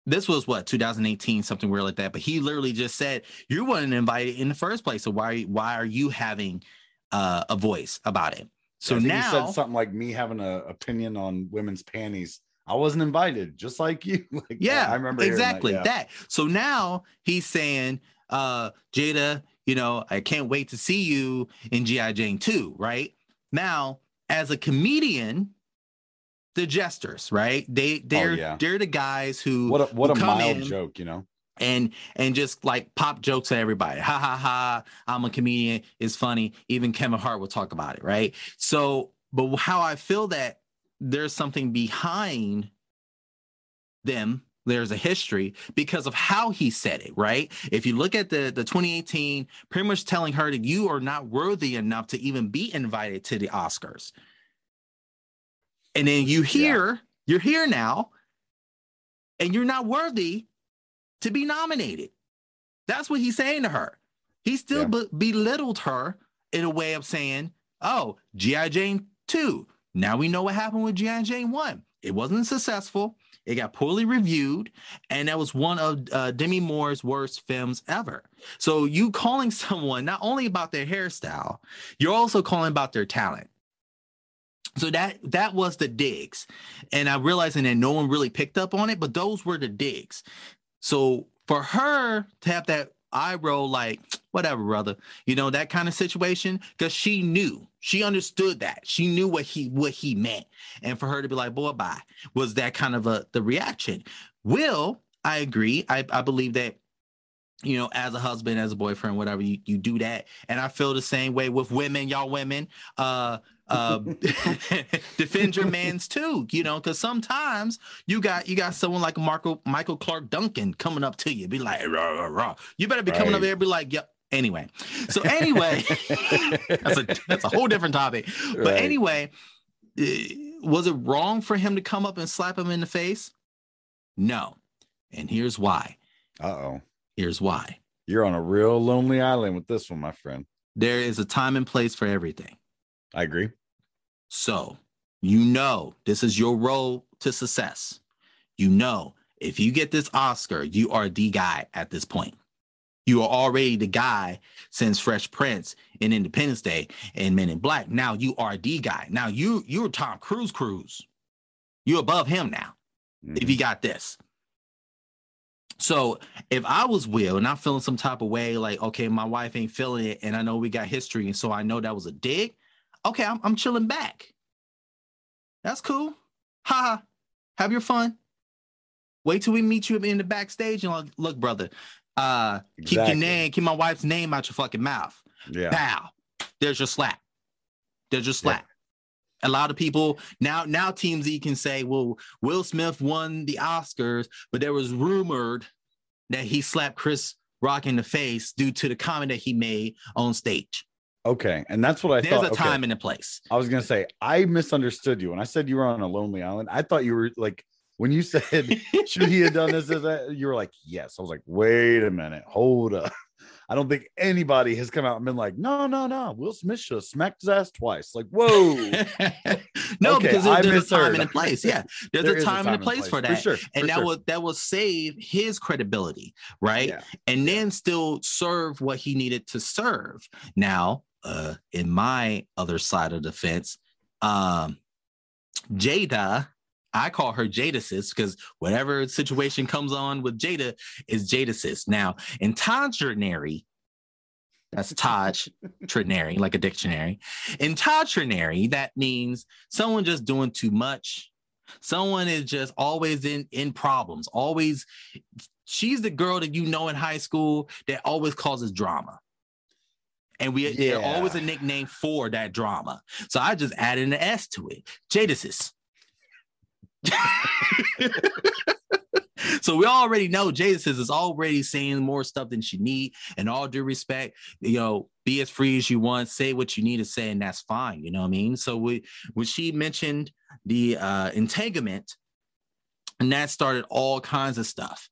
this was what 2018, something weird like that. But he literally just said, You weren't invited in the first place. So why why are you having uh, a voice about it? So now he said something like me having an opinion on women's panties. I wasn't invited, just like you. (laughs) like, yeah I remember exactly That, that, so now he's saying uh jada you know i can't wait to see you in gi jane 2 right now as a comedian the jesters right? They oh, they're Oh, yeah. they're the guys who What a what a who come mild joke, you know. and and just like pop jokes at everybody. Ha ha ha i'm a comedian it's funny. Even kevin hart will talk about it right? So but how i feel that there's something behind them there's a history because of how he said it right? If you look at the the 2018 pretty much telling her that you are not worthy enough to even be invited to the oscars and then you hear you're here now and you're not worthy to be nominated that's what he's saying to her he still Yeah. be- belittled her in a way of saying oh gi jane 2 now we know what happened with gi jane 1 it wasn't successful it got poorly reviewed, and that was one of uh, Demi Moore's worst films ever. So you calling (laughs) someone not only about their hairstyle, you're also calling about their talent. So that that was the digs, and I realizing that no one really picked up on it, but those were the digs. So for her to have that eye roll, like whatever, brother, you know that kind of situation, because she knew, she understood that, she knew what he what he meant, and for her to be like, boy, bye was that kind of a the reaction. Will, I agree. I, I believe that, you know, as a husband, as a boyfriend, whatever, you, you do that. And I feel the same way with women, y'all women. Uh uh (laughs) defend your mans too, you know, because sometimes you got you got someone like Marco Michael Clark Duncan coming up to you, be like, rah, rah, rah. you better be coming up there, be like, yep. Anyway, so anyway, (laughs) (laughs) that's a that's a whole different topic. But Right. anyway, eh, was it wrong for him to come up and slap him in the face? No. And here's why. Uh oh. Here's why. You're on a real lonely island with this one, my friend. There is a time and place for everything. I agree. So, you know, this is your role to success. You know, if you get this Oscar, you are the guy at this point. You are already the guy since Fresh Prince and Independence Day and Men in Black. Now you are the guy. Now you you're Tom Cruise Cruise. You're above him now. if Mhm. you got this. So if I was Will and I'm feeling some type of way, like, okay, my wife ain't feeling it, and I know we got history, and so I know that was a dig. Okay, I'm, I'm chilling back. That's cool. Ha ha. Have your fun. Wait till we meet you in the backstage and like, look, brother, uh, keep your name, keep my wife's name out your fucking mouth. Yeah. Pow. There's your slap. There's your slap. A lot of people now now TMZ can say, well, Will Smith won the Oscars, but there was rumored that he slapped Chris Rock in the face due to the comment that he made on stage. Okay. And that's what I There's thought. There's a okay. time and a place. I was gonna say I misunderstood you when I said you were on a lonely island. I thought you were like when you (laughs) said should he have done this? this, that?" You were like, yes. I was like, wait a minute, hold up. I don't think anybody has come out and been like, no, no, no. Will Smith should have smacked his ass twice. Like, whoa. (laughs) no, Okay, because I there's, a time and a place. Yeah, there's There a is time, and a place, for that. sure, and for that sure. will that will save his credibility, right? Yeah. and then still serve what he needed to serve. Now, uh, in my other side of the fence, um, Jada, I call her Jadasis because whatever situation comes on with Jada is Jadasis. Now, in Todd's Trinary, that's Taj Trinary, like a dictionary. In Todd Trinary, that means someone just doing too much. Someone is just always in in problems, always she's the girl that you know in high school that always causes drama. And we there's Yeah. always a nickname for that drama. So I just added an S to it. Jadasis. (laughs) so we already know Jada is already saying more stuff than she need. And all due respect, you know, be as free as you want, say what you need to say, and that's fine. You know what I mean? So we when she mentioned the uh entanglement, and that started all kinds of stuff,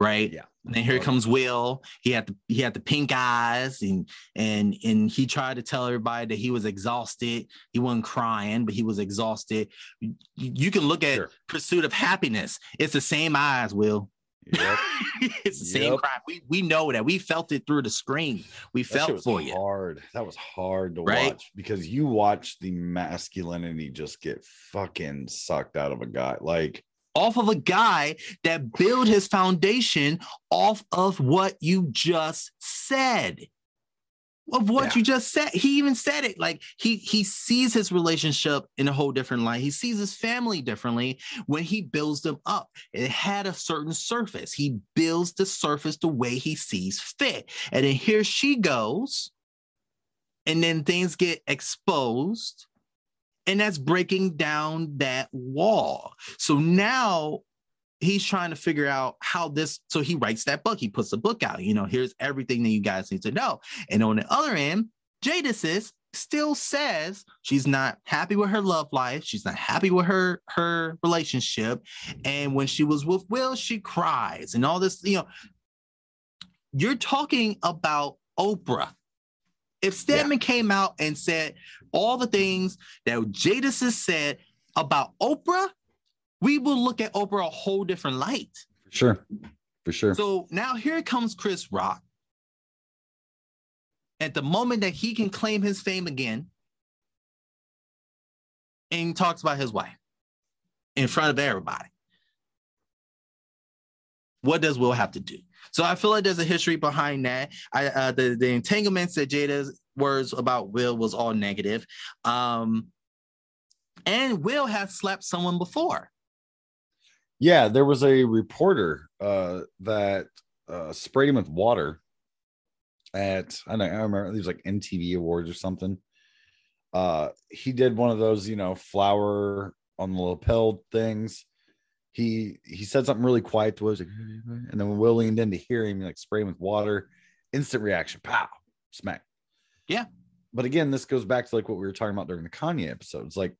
right? Yeah. And then here comes Will. He had the he had the pink eyes, and and and he tried to tell everybody that he was exhausted. He wasn't crying, but he was exhausted. You, you can look at Sure. Pursuit of Happiness. It's the same eyes, Will. Yep. (laughs) it's the same Yep. cry. We we know that. We felt it through the screen. We That felt for you. hard. That was hard to Right? watch because you watch the masculinity just get fucking sucked out of a guy. Like, Off of a guy that built his foundation off of what you just said. Of what Yeah. you just said. He even said it. Like he he sees his relationship in a whole different light. He sees his family differently when he builds them up. It had a certain surface. He builds the surface the way he sees fit. And then here she goes. And then things get exposed. And that's breaking down that wall. So now he's trying to figure out how this. So he writes that book. He puts the book out. You know, here's everything that you guys need to know. And on the other end, Jada sis still says she's not happy with her love life. She's not happy with her her relationship. And when she was with Will, she cries and all this. You know, you're talking about Oprah. If Stedman came out and said all the things that Jadis has said about Oprah, we will look at Oprah a whole different light. for sure. For sure. So now here comes Chris Rock. At the moment that he can claim his fame again, and he talks about his wife in front of everybody. What does Will have to do? So I feel like there's a history behind that. I uh, the the entanglements that Jada's words about Will was all negative, um, and Will has slapped someone before. Yeah, there was a reporter uh, that uh, sprayed him with water at I don't know, I remember it was like MTV Awards or something. Uh, he did one of those, you know, flower on the lapel things. He he said something really quiet to us, like, and then when Will leaned in to hear him, like spray him with water, instant reaction, pow, smack. Yeah. But again, this goes back to like what we were talking about during the Kanye episodes. Like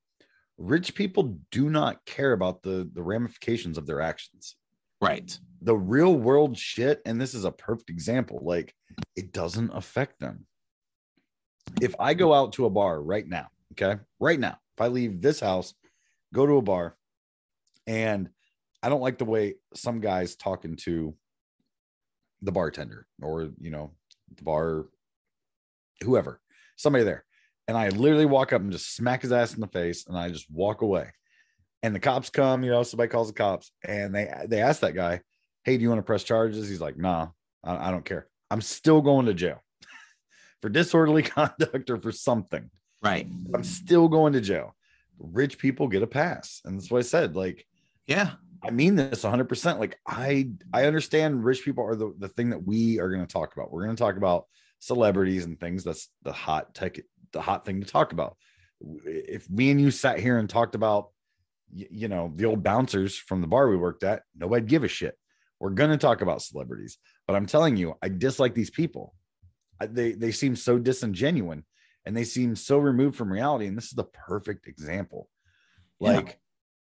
rich people do not care about the the ramifications of their actions Right. the real world shit and this is a perfect example like it doesn't affect them if i go out to a bar right now okay right now if i leave this house go to a bar and i don't like the way some guys talking to the bartender or you know the bar whoever somebody there. And i literally walk up and just smack his ass in the face and i just walk away. And the cops come you know somebody calls the cops and they they ask that guy hey do you want to press charges? He's like nah i, I don't care. I'm still going to jail (laughs) for disorderly (laughs) conduct or for something. Right. i'm still going to jail. Rich people get a pass. And that's what i said like Yeah. I mean this 100%. Like I I understand rich people are the, the thing that we are going to talk about. We're going to talk about celebrities and things that's the hot tech the hot thing to talk about. If me and you sat here and talked about you know, the old bouncers from the bar we worked at, nobody'd give a shit. We're going to talk about celebrities, but I'm telling you, I dislike these people. I, they they seem so disingenuous and they seem so removed from reality and this is the perfect example. Yeah.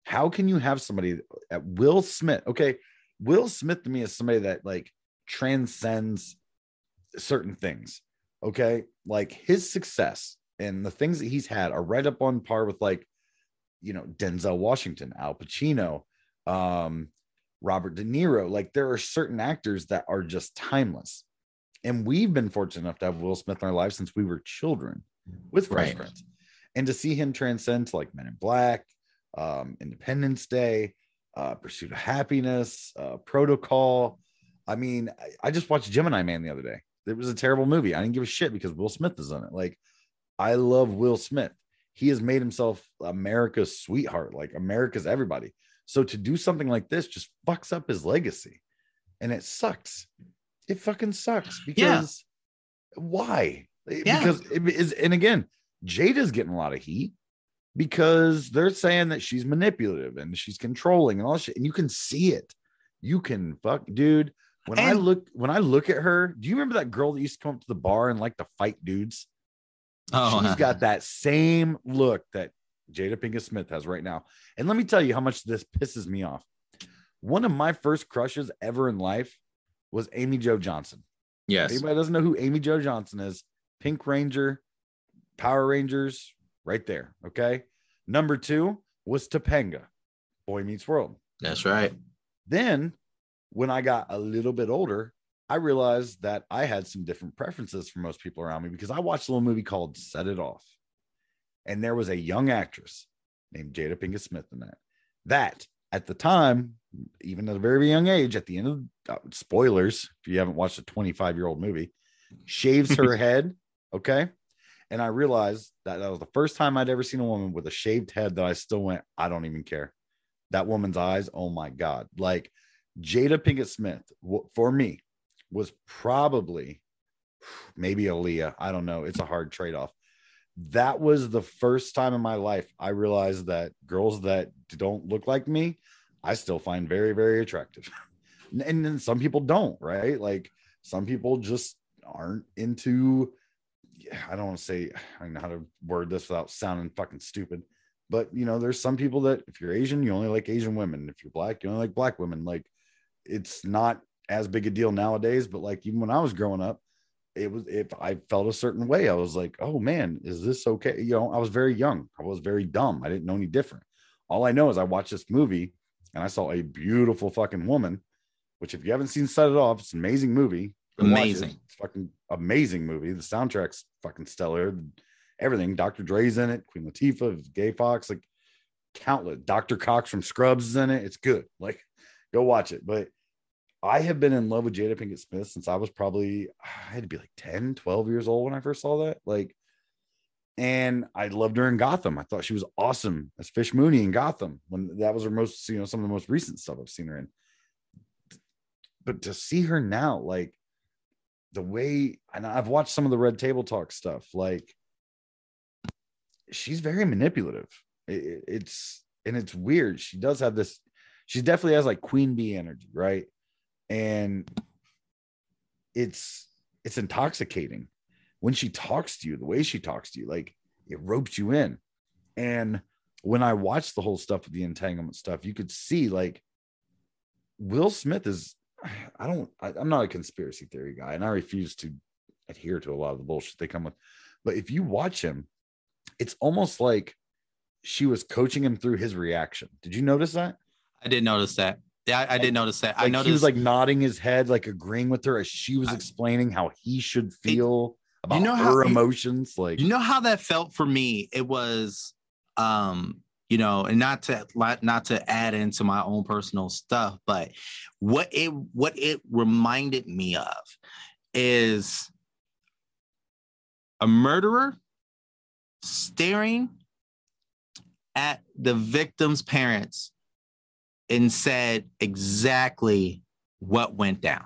How can you have somebody at Will Smith? Okay, Will Smith to me is somebody that like transcends certain things. Okay, like his success and the things that he's had are right up on par with like, you know, Denzel Washington, Al Pacino, um, Robert De Niro. Like there are certain actors that are just timeless, and we've been fortunate enough to have Will Smith in our lives since we were children with Fresh Right. Prince, and to see him transcend to like Men in Black, um, Independence Day, uh, Pursuit of Happiness, uh, Protocol. I mean, I, I just watched Gemini Man the other day. It was a terrible movie. I didn't give a shit because Will Smith is in it. Like, I love Will Smith. He has made himself America's sweetheart, like America's everybody. So to do something like this just fucks up his legacy, and it sucks. It fucking sucks because why? Yeah. Because it is, and again, Jada's getting a lot of heat because they're saying that she's manipulative and she's controlling and all shit. And you can see it. You can fuck, dude. When I look when I look at her, do you remember that girl that used to come up to the bar and like to fight dudes? Oh, She's got that same look that Jada Pinkett Smith has right now. And let me tell you how much this pisses me off. One of my first crushes ever in life was Amy Jo Johnson. yes. Anybody doesn't know who Amy Jo Johnson is? Pink Ranger, Power Rangers, right there. Okay. Number two was Topanga, Boy Meets World. That's right. Then, when I got a little bit older, I realized that I had some different preferences for most people around me because I watched a little movie called Set It Off. And there was a young actress named Jada Pinkett Smith in that. That at the time, even at a very young age, at the end of uh, spoilers, if you haven't watched a 25 year old movie, shaves her (laughs) head. Okay. And I realized that that was the first time I'd ever seen a woman with a shaved head that I still went, I don't even care. That woman's eyes, oh my God. Like Jada Pinkett Smith, for me, was probably maybe Aaliyah. I don't know. It's a hard trade off. That was the first time in my life I realized that girls that don't look like me, I still find very, very attractive. (laughs) And- then some people don't, right? Like some people just aren't into, (sighs) I don't want to say, (sighs) I know how to word this without sounding fucking stupid. But you know, there's some people that if you're Asian, you only like Asian women. If you're black, you only like black women. Like it's not as big a deal nowadays, but like even when I was growing up, it was if I felt a certain way, I was like, oh man, is this okay? You know, I was very young, I was very dumb, I didn't know any different. All I know is I watched this movie and I saw a beautiful fucking woman, which if you haven't seen Set It Off, it's an amazing movie. Go watch it. Amazing. Fucking amazing movie. The soundtrack's fucking stellar. Everything. Dr. Dre's in it, Queen Latifah, Gay Fox, like countless. Dr. Cox from Scrubs is in it. It's good. (laughs) Like, go watch it. But I have been in love with Jada Pinkett Smith since I was probably, I had to be like 10, 12 years old when I first saw that. Like, and I loved her in Gotham. I thought she was awesome as Fish Mooney in Gotham when that was her most, you know, some of the most recent stuff I've seen her in. But to see her now, like the way, and I've watched some of the Red Table Talk stuff, like she's very manipulative. It- it- it's and it's weird. She does have this. She definitely has like queen bee energy, right? And it's it's intoxicating when she talks to you. The way she talks to you, like it ropes you in. And when I watched the whole stuff with the entanglement stuff, you could see like Will Smith is. (sighs) I don't. I, I'm not a conspiracy theory guy, and I refuse to adhere to a lot of the bullshit they come with. But if you watch him, it's almost like she was coaching him through his reaction. Did you notice that? I did notice that. Yeah, I, I did notice that. I Like noticed he was like nodding his head, like agreeing with her as she was I- explaining how he should feel about you know how- her emotions. Like, you know how that felt for me it was um you know and not to not to add into my own personal stuff but what it what it reminded me of is a murderer staring at the victim's parents and said exactly what went down.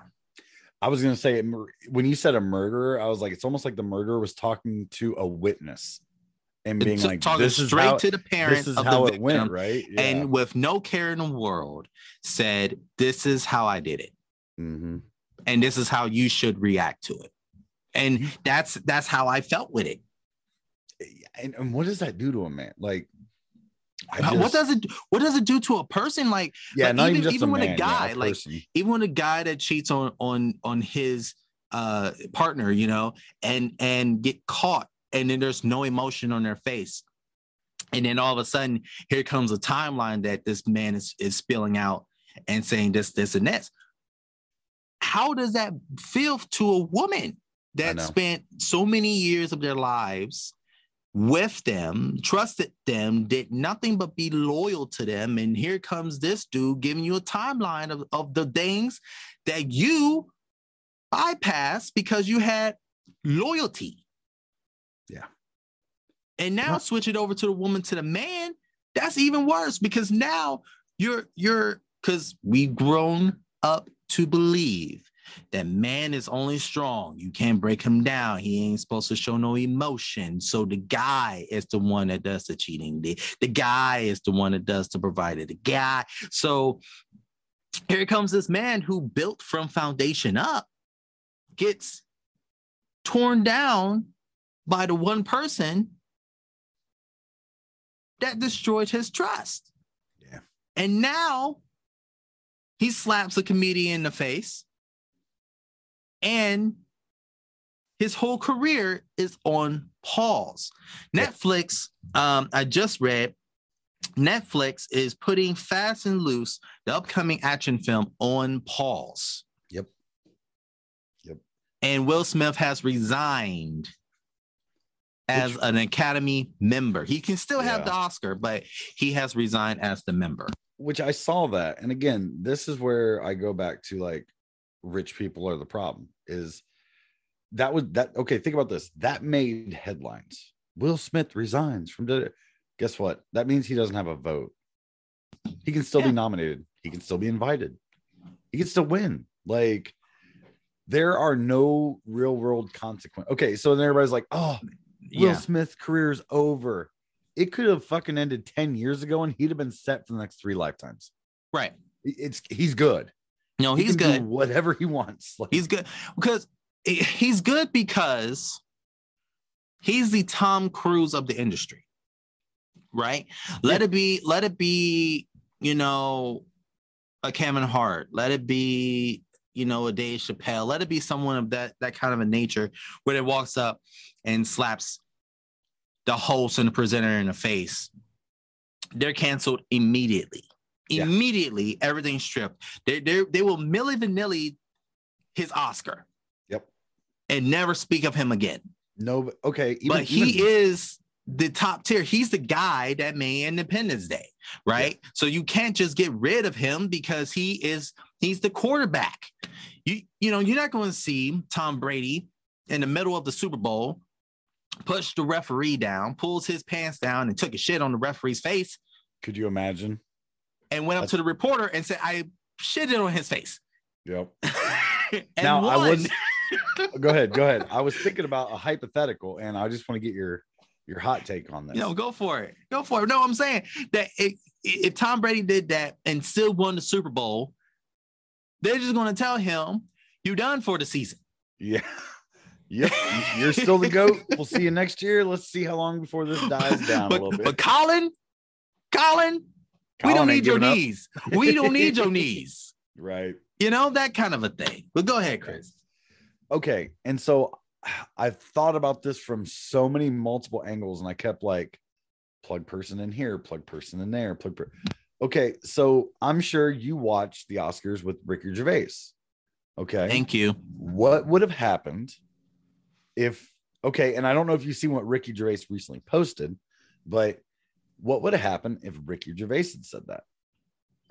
I was gonna say when you said a murderer, I was like, it's almost like the murderer was talking to a witness and being like, talking "This is straight how, to the parents this is of how the it victim went," right? Yeah. and with no care in the world said this is how i did it Mhm. and this is how you should react to it and that's that's how i felt with it and, and what does that do to a man? Like, How- what does it what does it do to a person like yeah, like, not even, even- just even a when a guy, a like, even when a guy that cheats on on on his uh partner you know and and get caught and then there's no emotion on their face and then all of a sudden here comes a timeline that this man is is spilling out and saying this this and this how does that feel to a woman that spent so many years of their lives with them, trusted them, did nothing but be loyal to them. And here comes this dude giving you a timeline of, of the things that you bypassed because you had loyalty. Yeah. And now Yeah. switch it over to the woman to the man. That's even worse because now you're you're because we've grown up to believe that man is only strong. You can't break him down. He ain't supposed to show no emotion. So the guy is the one that does the cheating. The, the guy is the one that does the provider. The guy. So here comes this man who built from foundation up, gets torn down by the one person that destroyed his trust. Yeah. And now he slaps a comedian in the face, and his whole career is on pause. Netflix, um, I just read, Netflix is putting Fast and Loose, the upcoming action film, on pause. Yep. Yep. And Will Smith has resigned as Which- an Academy member. He can still have Yeah. the Oscar, but he has resigned as the member. which I saw that. And again, this is where I go back to like rich people are the problem is that was that okay, think about this. That made headlines. Will Smith resigns from the guess what? That means he doesn't have a vote. He can still Yeah. be nominated. He can still be invited. He can still win. Like there are no real world consequences. Okay, so then everybody's like, "Oh, Will Yeah. Smith's career's over." It could have fucking ended 10 years ago and he'd have been set for the next three lifetimes. Right. It's he's good. No, he's do good. whatever he wants. Like, (laughs) He's good because he's good because he's the Tom Cruise of the industry, right? Let it be, let it be, you know, a Kevin Hart. Let it be, you know, a Dave Chappelle. Let it be someone of that that kind of a nature where it walks up and slaps the host and the presenter in the face. They're canceled immediately. Yeah. Immediately, everything's stripped. They they they will milli vanilli his Oscar. Yep. And never speak of him again. no, but- okay. Even, but he even- is the top tier. He's the guy that made Independence Day, right? So you can't just get rid of him because he is he's the quarterback. You you know, you're not going to see Tom Brady in the middle of the Super Bowl push the referee down, pulls his pants down and took a shit on the referee's face could you imagine? and went up That's- to the reporter and said I shitted on his face. Yep. (laughs) now I wouldn't (laughs) go ahead, go ahead. I was thinking about a hypothetical and I just want to get your your hot take on this. You know, go for it. Go for it. No, I'm saying that it, if Tom Brady did that and still won the Super Bowl, they're just going to tell him, you're done for the season. yeah. Yep. You're still the goat. We'll see you next year. Let's see how long before this dies down but, a little bit. but Colin, Colin, we don't need your knees. We don't need your (laughs) knees. Right. You know, that kind of a thing. But go ahead, Chris. okay and so i've thought about this from so many multiple angles and i kept like plug person in here plug person in there plug per- okay so i'm sure you watched the oscars with ricky gervais okay Thank you. what would have happened if okay and i don't know if you've seen what ricky gervais recently posted but what would have happened if ricky gervais had said that?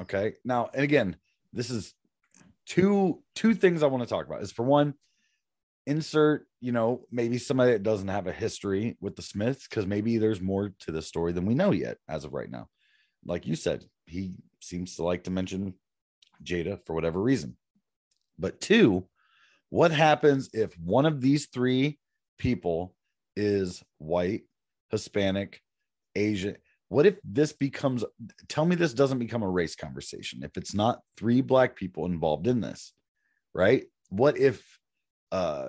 Okay now and again this is two two things i want to talk about is for one insert you know maybe somebody that doesn't have a history with the smiths because maybe there's more to the story than we know yet as of right now. Like you said he seems to like to mention jada for whatever reason. But two what happens if one of these three people is white hispanic asian? What if this becomes tell me this doesn't become a race conversation if it's not three black people involved in this right? What if uh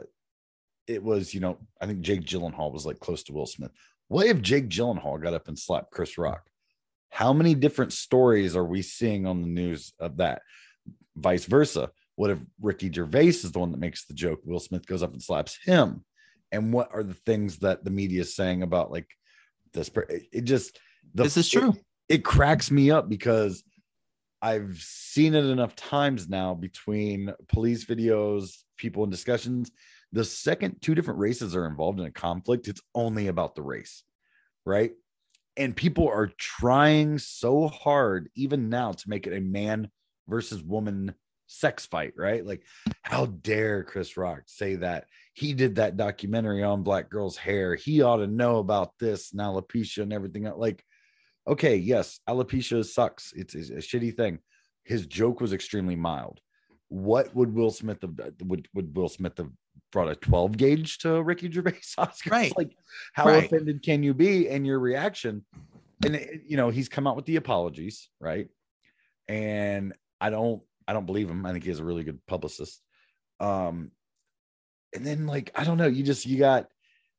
it was you know i think jake gyllenhaal was like close to will smith. What if jake gyllenhaal got up and slapped chris rock? How many different stories are we seeing on the news of that? Vice versa what if ricky gervais is the one that makes the joke will smith goes up and slaps him and what are the things that the media is saying about like this it, it just the, this is it- true. it cracks me up because I've seen it enough times now between police videos, people in discussions. The second two different races are involved in a conflict, it's only about the race, right? And people are trying so hard, even now, to make it a man versus woman sex fight, right? Like, how dare Chris Rock say that he did that documentary on black girls' hair? He ought to know about this and alopecia and everything. Like, okay, yes, alopecia sucks. It's, it's a shitty thing. His joke was extremely mild. What would Will Smith have uh, would would Will Smith have brought a 12 gauge to Ricky Gervais (laughs) Oscar? Right. Like, how Right. offended can you be? And your reaction, and eh, you know, he's come out with the apologies, right? And I don't I don't believe him. I think he has a really good publicist. Um, and then like I don't know, you just you got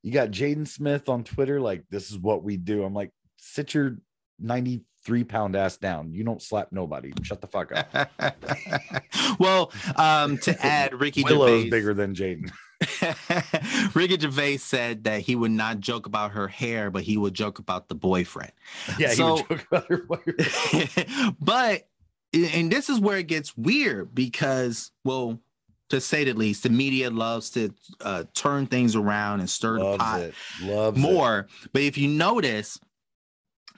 you got Jaden Smith on Twitter, like this is what we do. I'm like, sit your 93 pound ass down. You don't slap nobody. Shut the fuck up. (laughs) well, um, to add, Ricky Willow Gervais, is bigger than Jaden. (laughs) Ricky Gervais said that he would not joke about her hair, but he would joke about the boyfriend. Yeah, So- he would joke about her boyfriend. (laughs) but and this is where it gets weird because well to say the least the media loves to uh, turn things around and stir the pot it. Loves it. more but if you notice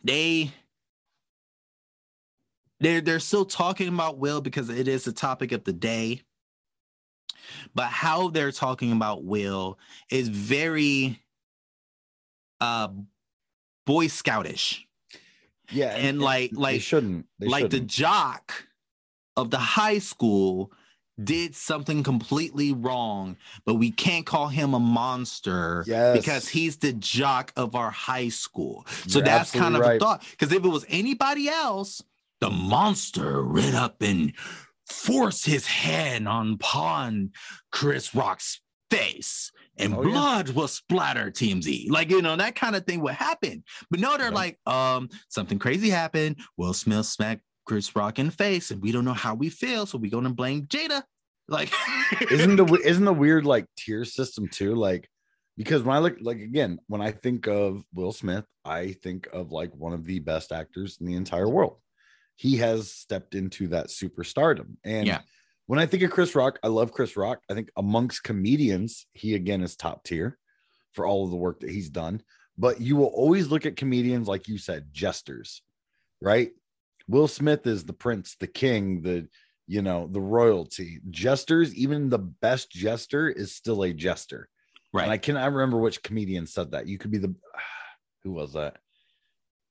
they they're they're still talking about will because it is the topic of the day but how they're talking about will is very uh boy scoutish Yeah, and like- they like- shouldn't. They like the shouldn't. jock of the high school did something completely wrong, but we can't call him a monster Yes. because he's the jock of our high school. So You're that's kind of a thought. Because if it was anybody else, the monster ran up and forced his hand on upon Chris Rock's face. And Oh, yeah. blood will splatter TMZ. Like, you know, that kind of thing would happen. But no, they're Right. like, um, something crazy happened. Will Smith smacked Chris Rock in the face, and we don't know how we feel, so we're gonna blame Jada. Like, (laughs) isn't the isn't the weird like tier system too like because when i look like again when i think of will smith i think of like one of the best actors in the entire world he has stepped into that superstardom and Yeah. When i think of chris rock i love chris rock. I think amongst comedians he again is top tier for all of the work that he's done. But you will always look at comedians like you said jesters right? Will smith is the prince the king the you know the royalty. Jesters even the best jester is still a jester. Right? and i cannot remember which comedian said that. You could be the (sighs) who was that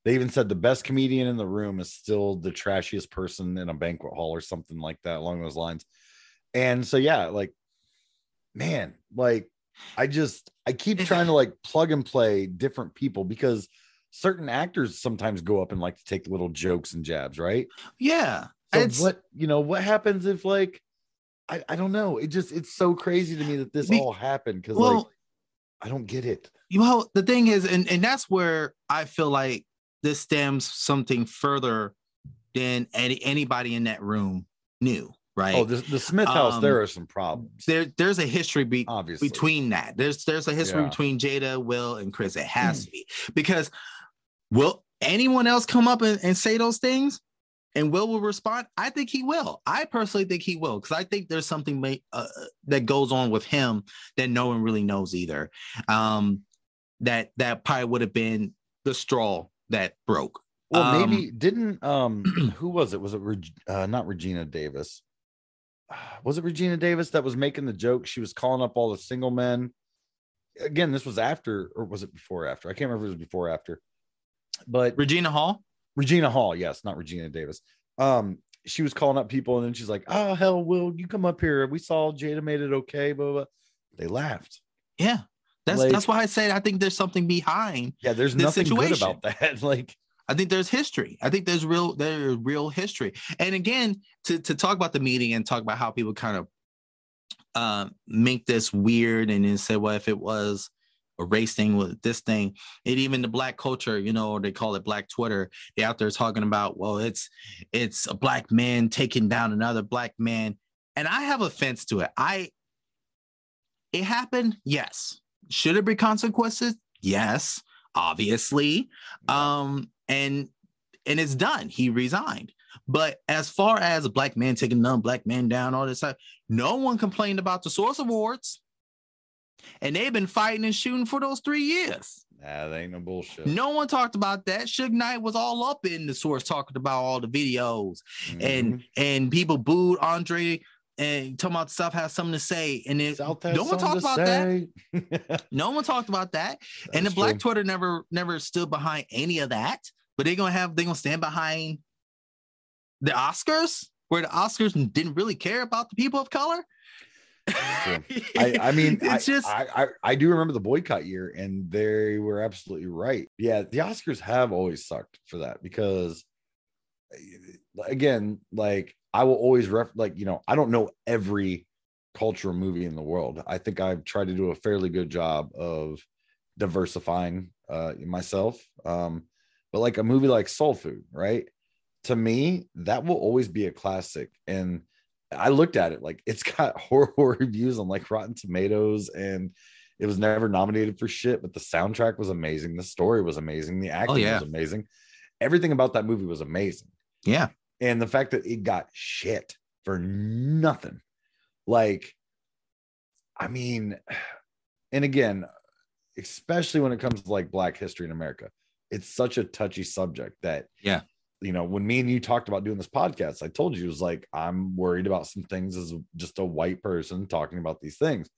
they even said the best comedian in the room is still the trashiest person in a banquet hall or something like that along those lines and so yeah like man like i just i keep trying to like plug and play different people because certain actors sometimes go up and like to take little jokes and jabs right yeah. so It's- what you know what happens if like I, I don't know it just it's so crazy to me that this all happened because well, like I don't get it. you know the thing is, and, and that's where I feel like this stems something further than any, anybody in that room knew, right? Oh, the, the Smith house, Um, there are some problems, there, there's a history be, obviously. between that. There's there's a history Yeah. between Jada, Will, and Chris. It has to be because will anyone else come up and, and say those things? And Will will respond. I think he will. I personally think he will because I think there's something ma- uh, that goes on with him that no one really knows either. Um, that that probably would have been the straw that broke. well, um, maybe didn't um (clears throat) who was it? Was it Reg- uh, not Regina Davis? (sighs) Was it Regina Davis that was making the joke? She was calling up all the single men. Again, this was after, or was it before or after? I can't remember if it was before or after. But Regina Hall. Regina Hall, yes, not Regina Davis. Um, she was calling up people, and then she's like, "Oh hell, Will you come up here? We saw Jada made it okay." Blah blah. blah. They laughed. Yeah, that's Like- that's why I said I think there's something behind Yeah, there's This nothing situation. good about that. (laughs) like, I think there's history. I think there's real there's real history. And again, to to talk about the meeting and talk about how people kind of um make this weird and then say, well, if it was a race thing with this thing, and even the black culture, you know, they call it black Twitter, they out there talking about, well, it's it's a black man taking down another black man. And I have offense to it. I it happened, yes. Should it be consequences? Yes, obviously. Um and and it's done. He resigned. But as far as a black man taking another black man down all this stuff no one complained about the source awards. And they've been fighting and shooting for those three years. Nah, that ain't no bullshit. no one talked about that. Suge Knight was all up in the source talking about all the videos. And Mhm. and people booed andre and talking about stuff has something to say and has (laughs) no one talked about that no one talked about that and the That's black true. Twitter never never stood behind any of that. But they're gonna have they're gonna stand behind the Oscars, where the Oscars didn't really care about the people of color. (laughs) I, I mean, I, it's just I, I I do remember the boycott year, and they were absolutely right. Yeah, the Oscars have always sucked for that because, eh, again, like I will always ref like you know I don't know every cultural movie in the world. I think I've tried to do a fairly good job of diversifying uh myself. Um, but like a movie like Soul Food, right? To me, that will always be a classic. And I looked at it like (laughs) it's got horrible reviews on like Rotten Tomatoes and it was never nominated for shit, but the soundtrack was amazing. The story was amazing. The acting yeah. was amazing. Everything about that movie was amazing. Yeah. And the fact that it got shit for nothing. Like, I mean, and again, especially when it comes to like Black history in America, it's such a touchy subject that, Yeah. you know, when me and you talked about doing this podcast, I told you it was like, I'm worried about some things as just a white person talking about these things.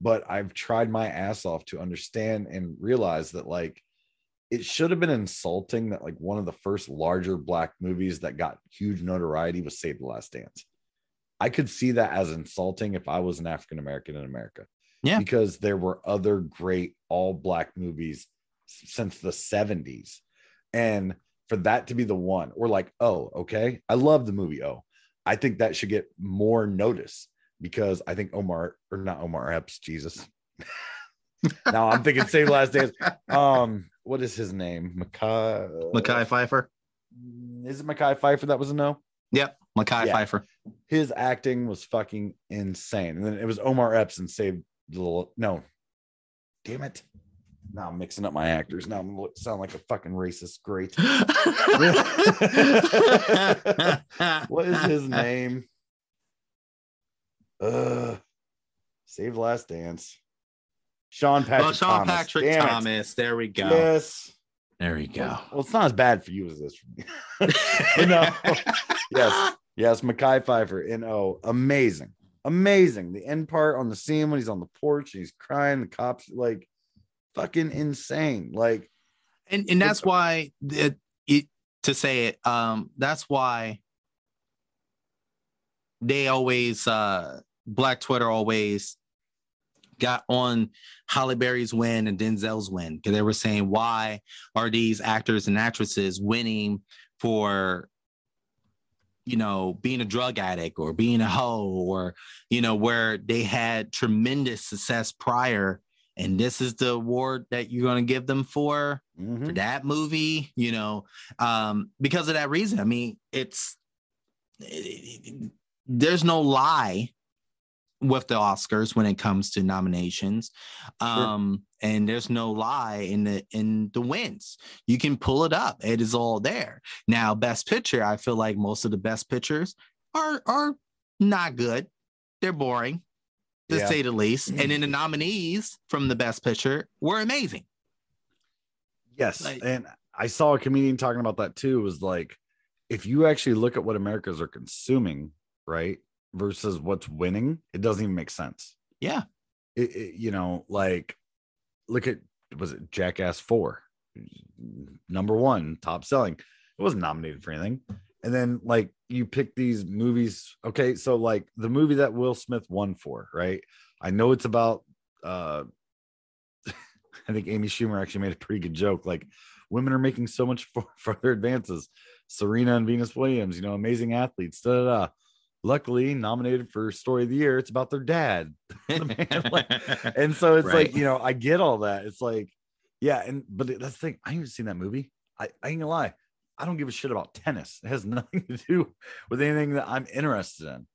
But I've tried my ass off to understand and realize that, like, it should have been insulting that, like, one of the first larger black movies that got huge notoriety was Save the Last Dance. I could see that as insulting if I was an African American in America. Yeah. Because there were other great all black movies since the 70s. And for that to be the one, or like, oh, okay. I love the movie. Oh, I think that should get more notice because I think Omar or not Omar Epps, Jesus. (laughs) now I'm thinking Save the Last Dance. (laughs) Um, what is his name? Mekhi. Mekhi Phifer. Is it Mekhi Phifer? That was a no. Yep. Mekhi Yeah. Phifer. His acting was fucking insane. And then it was Omar Epps and Saved the little no. Damn it. Now I'm mixing up my actors. Now I'm sound like a fucking racist. Great. (laughs) (laughs) What is his name? Uh Save Last Dance. Sean Patrick. Oh, Sean Thomas. Patrick Damn it. Thomas. There we go. Yes. There we go. Well, it's not as bad for you as this for me. (laughs) you know. (laughs) Yes. Yes, Mekhi Phifer in oh, amazing, amazing. The end part on the scene when he's on the porch and he's crying, the cops like fucking insane. Like, and and that's why it, it to say it um that's why they always uh black twitter always got on Halle Berry's win and Denzel's win because they were saying why are these actors and actresses winning for you know being a drug addict or being a hoe or you know where they had tremendous success prior and this is the award that you're going to give them for mhm. for that movie, you know, um, because of that reason. I mean, it's there's no lie with the Oscars when it comes to nominations. Um, and there's no lie in the in the wins. You can pull it up. It is all there. Now, best picture, I feel like most of the best pictures are are not good. They're boring, to Yeah. say the least. And then the nominees from the best picture were amazing. Yes. Like- and I saw a comedian talking about that too. It was like, if you actually look at what Americans are consuming, right, versus what's winning, it doesn't even make sense. Yeah. It, it- you know, like, look at was it Jackass Four, number one top selling. It wasn't nominated for anything. And then like you pick these movies. Okay, so like the movie that Will Smith won for, right? I know it's about uh (laughs) I think Amy Schumer actually made a pretty good joke. Like, women are making so much (laughs) for, further advances. Serena and Venus Williams, you know, amazing athletes. Da, da, da. Luckily, nominated for Story of the Year, it's about their dad. (laughs) Like- (laughs) and so it's Right. like, you know, I get all that. It's like, yeah, and but that's the thing. I haven't seen that movie. I, I ain't gonna lie. I don't give a shit about tennis. It has (laughs) nothing to do with anything that I'm interested in.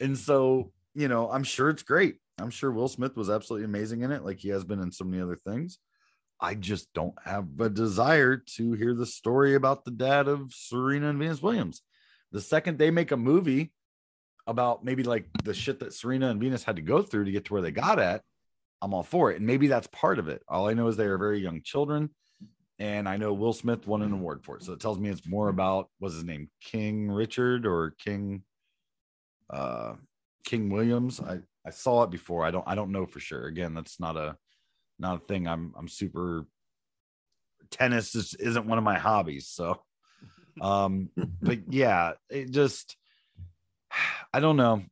And so, you know, I'm sure it's great. I'm sure Will Smith was absolutely amazing in it, like he has been in so many other things. I just don't have a desire to hear the story about the dad of Serena and Venus Williams. The second they make a movie about maybe like the shit that Serena and Venus had to go through to get to where they got at, I'm all for it. And maybe that's part of it. All I know is they are very young children. And I know Will Smith won an award for it. So it tells me it's more about what's his name, King Richard or King uh King Williams. I I saw it before. I don't I don't know for sure. Again, that's not a not a thing. I'm I'm super tennis isn't one of my hobbies. So um but yeah, it just I don't know.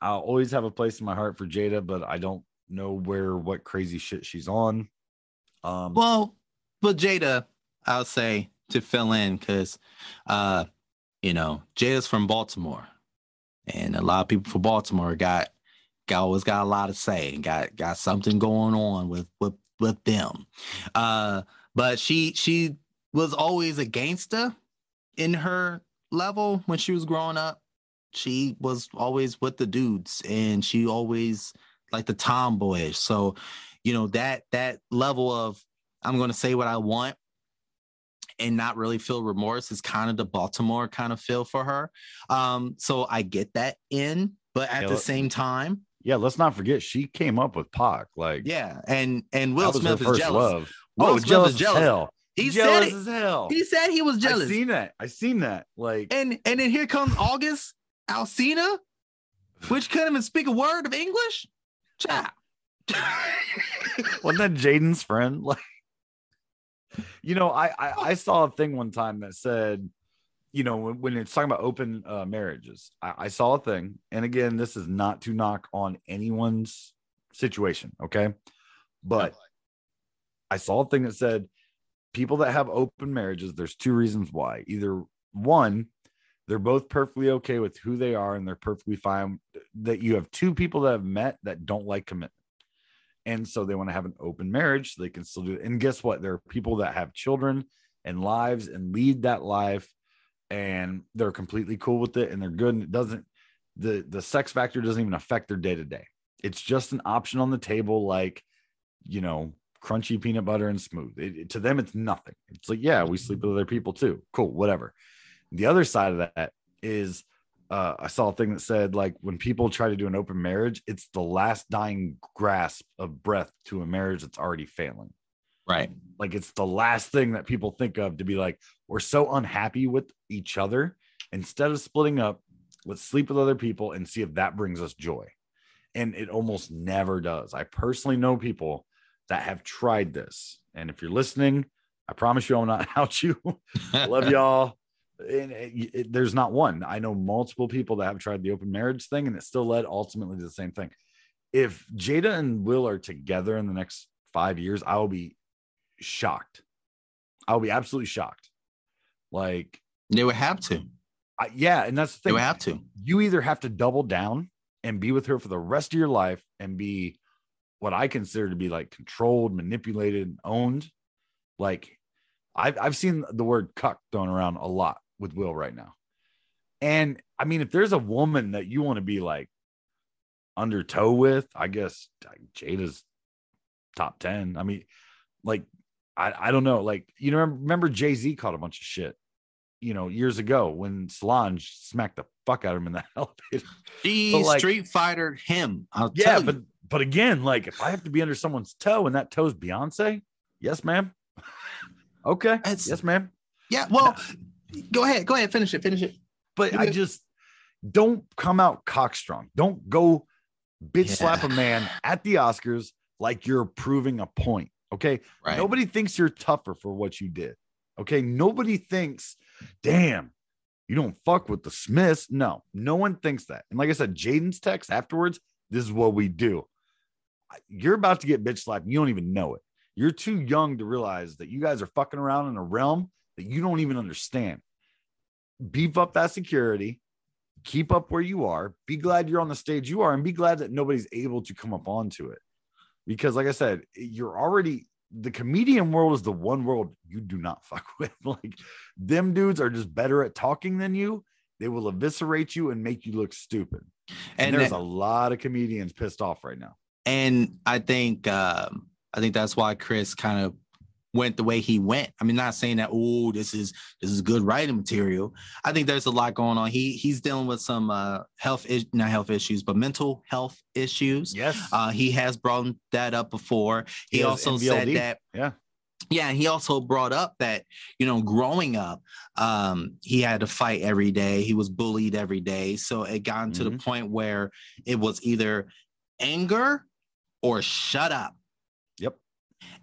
I'll always have a place in my heart for Jada, but I don't know where what crazy shit she's on. Um Well, but Jada, I'll say to fill in because, uh, you know, Jada's from Baltimore. and a lot of people from Baltimore got got always got a lot to say and got got something going on with with with them. Uh, but she she was always a gangster in her level when she was growing up. She was always with the dudes, and she always like the tomboyish. So, you know that that level of I'm going to say what I want and not really feel remorse is kind of the Baltimore kind of feel for her. Um, so I get that in, but at Yeah, the same time, Yeah, let's not forget she came up with Pac. Like yeah, and and Will Smith is jealous. love. Will Oh, Smith is jealous, jealous. as hell. He jealous said it. as hell. He said he was jealous. I seen that. I seen that. Like And and then here comes August Alsina, which couldn't even speak a word of English. Child. wasn't that Jaden's friend? (laughs) Like, you know, I, I I saw a thing one time that said, you know, when, when it's talking about open uh, marriages, I, I saw a thing, and again, this is not to knock on anyone's situation, okay, but I saw a thing that said people that have open marriages, there's two reasons why. Either one, they're both perfectly okay with who they are and they're perfectly fine that you have two people that have met that don't like commitment. And so they want to have an open marriage so they can still do it. And guess what? There are people that have children and lives and lead that life and they're completely cool with it and they're good. And it doesn't the the sex factor doesn't even affect their day to day. It's just an option on the table, like you know, crunchy peanut butter and smooth. It, it- to them, it's nothing. It's like, yeah, we sleep with other people too. Cool, whatever. The other side of that is uh, I saw a thing that said like when people try to do an open marriage, it's the last dying grasp of breath to a marriage that's already failing. Right. Like it's the last thing that people think of to be like, we're so unhappy with each other. Instead of splitting up, let's sleep with other people and see if that brings us joy. And it almost never does. I personally know people that have tried this. And if you're listening, I promise you I'm not (laughs) out you. I (laughs) love y'all. And eh, it- it- there's not one. I know multiple people that have tried the open marriage thing, and it still led ultimately to the same thing. If Jada and Will are together in the next five years, I will be shocked. I will be absolutely shocked. Like, They would have to. I, yeah, and that's the They thing. would have to. You either have to double down and be with her for the rest of your life and be what I consider to be like controlled, manipulated, and owned. Like I've I've seen the word cuck thrown around a lot with Will right now. And I mean, if there's a woman that you want to be like under toe with, I guess Jada's top 10. I mean, like, I, I don't know. Like, you know, remember Jay Z caught a bunch of shit, you know, years ago when Solange smacked the fuck out of him in that (laughs) elevator. She like- Street Fighter him. I'll Yeah, tell you. but but again, like if I have to be under someone's toe and that toe's Beyonce, yes, ma'am. (laughs) okay, It's- yes, ma'am. yeah. Well, go ahead. Go ahead. Finish it. Finish it. But I Yeah. just don't come out cockstrong. Don't go bitch Yeah. slap a man at the Oscars like you're proving a point. Okay. Right. Nobody thinks you're tougher for what you did. Okay. Nobody thinks, damn, you don't fuck with the Smiths. No, no one thinks that. And like I said, Jaden's text afterwards, this is what we do. You're about to get bitch slapped. You don't even know it. You're too young to realize that you guys are fucking around in a realm that you don't even understand. Beef up that security, keep up where you are, be glad you're on the stage you are, and be glad that nobody's able to come up onto it. Because like i said you're already the comedian world is the one world you do not (laughs) fuck with. Like them dudes are just better at talking than you. They will eviscerate you and make you look stupid. And, And there's that- a lot of comedians pissed off right now. And I think um, I think that's why Chris kind of went the way he went. I mean, not saying that oh, this is this is good writing material. I think there's a lot going on. He he's dealing with some uh, health is- not health issues, but mental health issues. yes Uh, he has brought that up before. He, He also said that yeah yeah, he also brought up that you know, growing up, um, he had to fight every day. He was bullied every day, so it got to the Mhm. point where it was either anger or shut up.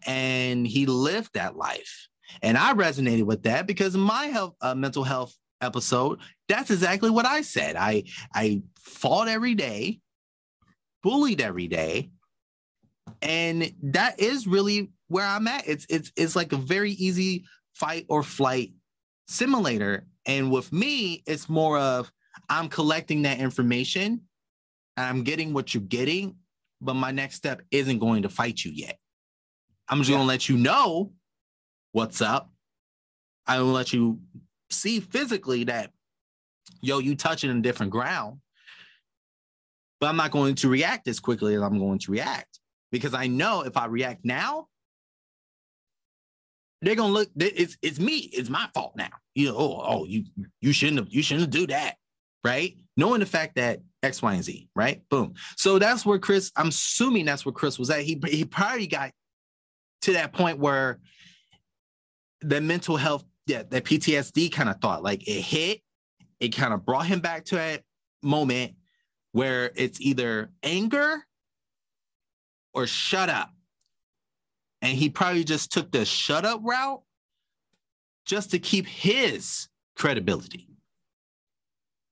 And he lived that life, and I resonated with that because my health, uh, mental health episode, that's exactly what I said. I I fought every day, bullied every day, and that is really where I'm at. It's it's it's like a very easy fight or flight simulator. And with me, it's more of I'm collecting that information and I'm getting what you're getting, but my next step isn't going to fight you yet. I'm just going to let you know what's up. I will let you see physically that, yo, you touching a different ground. But I'm not going to react as quickly as I'm going to react because I know if I react now, they're gonna look. It's it's me. It's my fault now. You know. Oh, oh, you you shouldn't have. You shouldn't do that, right? Knowing the fact that X, Y, and Z, right? Boom. So that's where Chris. I'm assuming that's where Chris was at. He he probably got to that point where the mental health, yeah, that PTSD kind of thought, like it hit, it kind of brought him back to that moment where it's either anger or shut up. And he probably just took the shut up route just to keep his credibility.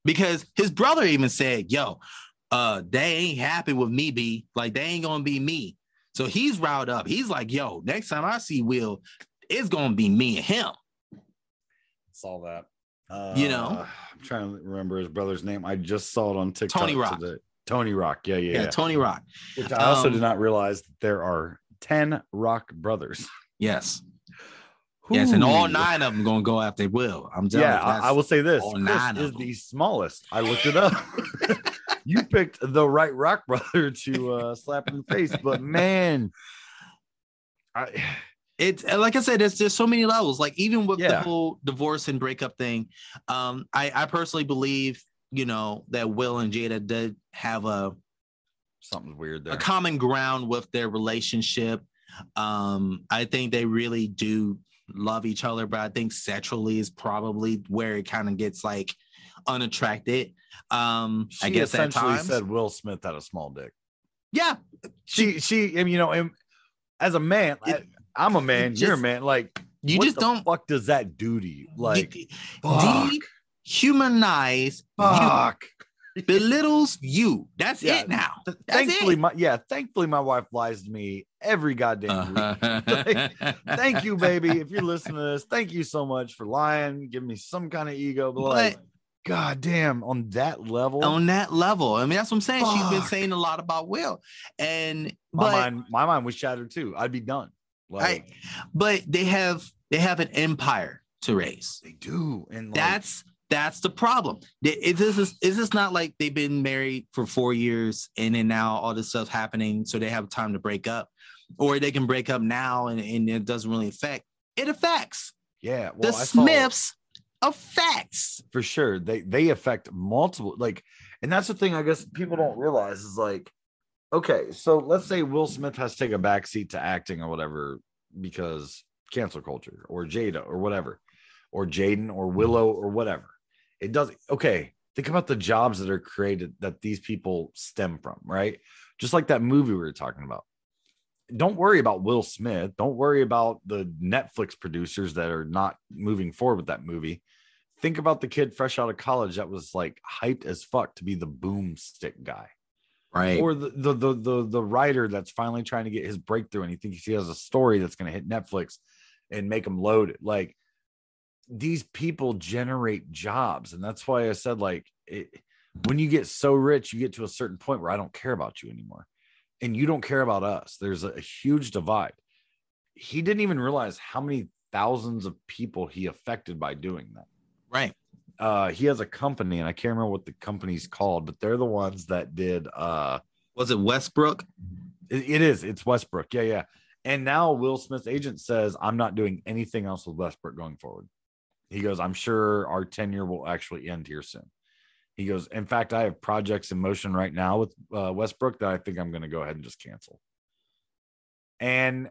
Because his brother even said, yo, uh, they ain't happy with me, B. Like, they ain't gonna be me. So he's riled up. He's like, yo, next time I see Will, it's gonna be me and him. Saw that. Uh, You know? I'm trying to remember his brother's name. I just saw it on TikTok. Tony Rock. today. Tony Rock. Yeah, yeah, Yeah, yeah. Tony Rock. Which I also Um, did not realize that there are 10 Rock brothers. Yes. Yes, and all nine of them gonna go after Will. I'm telling Yeah, you. I, I will say this. all Chris nine is the smallest. I looked it up. (laughs) you picked the right Rock brother to uh, slap in the face, but (laughs) man, I, it's like I said, there's just so many levels. Like even with the whole divorce and breakup thing, um, I, I personally believe, you know, that Will and Jada did have a, something's weird there. a common ground with their relationship. Um, I think they really do love each other, but I think sexually is probably where it kind of gets like unattracted. Um, She I guess essentially said Will Smith had a small dick. yeah, She, she, and you know, and as a man, It- I, am a man. it you're a man. Like, you just don't Fuck, does that do to you? Like, de- fuck, dehumanize you. fuck. belittles you. That's Yeah. it now. That's thankfully, it. my yeah, thankfully, my wife lies to me every goddamn week. (laughs) Thank you, baby. If you're listening to this, thank you so much for lying, giving me some kind of ego. But, like, But god damn, on that level, on that level, I mean, that's what I'm saying. She's been saying a lot about Will, and my but mind, my mind was shattered too. I'd be done. Like but they have they have an empire to raise. they do, and like, That's that's the problem. Is this is, is this not like they've been married for four years and then now all this stuff happening, so they have time to break up, or they can break up now and, and it doesn't really affect. It affects yeah. Well, the I saw- Affects. for sure. They they affect multiple like, and that's the thing I guess people don't realize is like, okay, so let's say Will Smith has to take a backseat to acting or whatever because cancel culture or Jada or whatever, or Jaden or Willow or whatever. It doesn't okay. Think about the jobs that are created that these people stem from, right? Just like that movie we were talking about. Don't worry about Will Smith. Don't worry about the Netflix producers that are not moving forward with that movie think about the kid fresh out of college that was like hyped as fuck to be the boomstick guy. Right. or the, the the the the writer that's finally trying to get his breakthrough and he thinks he has a story that's going to hit netflix and make him load it. Like these people generate jobs and that's why i said like it, when you get so rich you get to a certain point where i don't care about you anymore. And you don't care about us. There's a, a huge divide. He didn't even realize how many thousands of people he affected by doing that right. uh he has a company and i can't remember what the company's called but they're the ones that did uh Was it Westbrook? it- it is. It's westbrook. Yeah yeah. And now will smith's agent says i'm not doing anything else with westbrook going forward. He goes i'm sure our tenure will actually end here soon. He goes in fact i have projects in motion right now with uh, westbrook that i think i'm going to go ahead and just cancel. And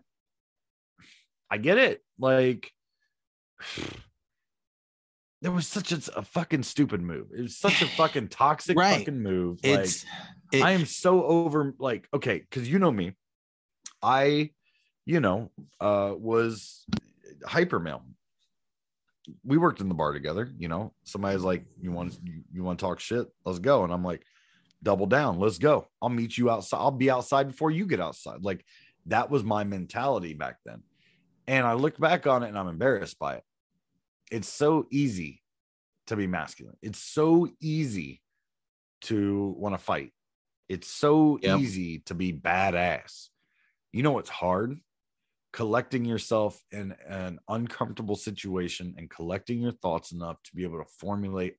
i get it. Like (sighs) (sighs) (sighs) there was such a, a fucking stupid move it was such a (sighs) fucking toxic Right. fucking move It's like, it- I am so over like okay, because you know me, I, you know, uh was hyper male. We worked in the bar together, you know. Somebody's like, You want you, you want to talk shit? Let's go. And I'm like, double down, let's go. I'll meet you outside. I'll be outside before you get outside. Like that was my mentality back then. And I look back on it and I'm embarrassed by it. It's so easy to be masculine. It's so easy to want to fight. It's so Yep. easy to be badass. You know what's hard? Collecting yourself in an uncomfortable situation and collecting your thoughts enough to be able to formulate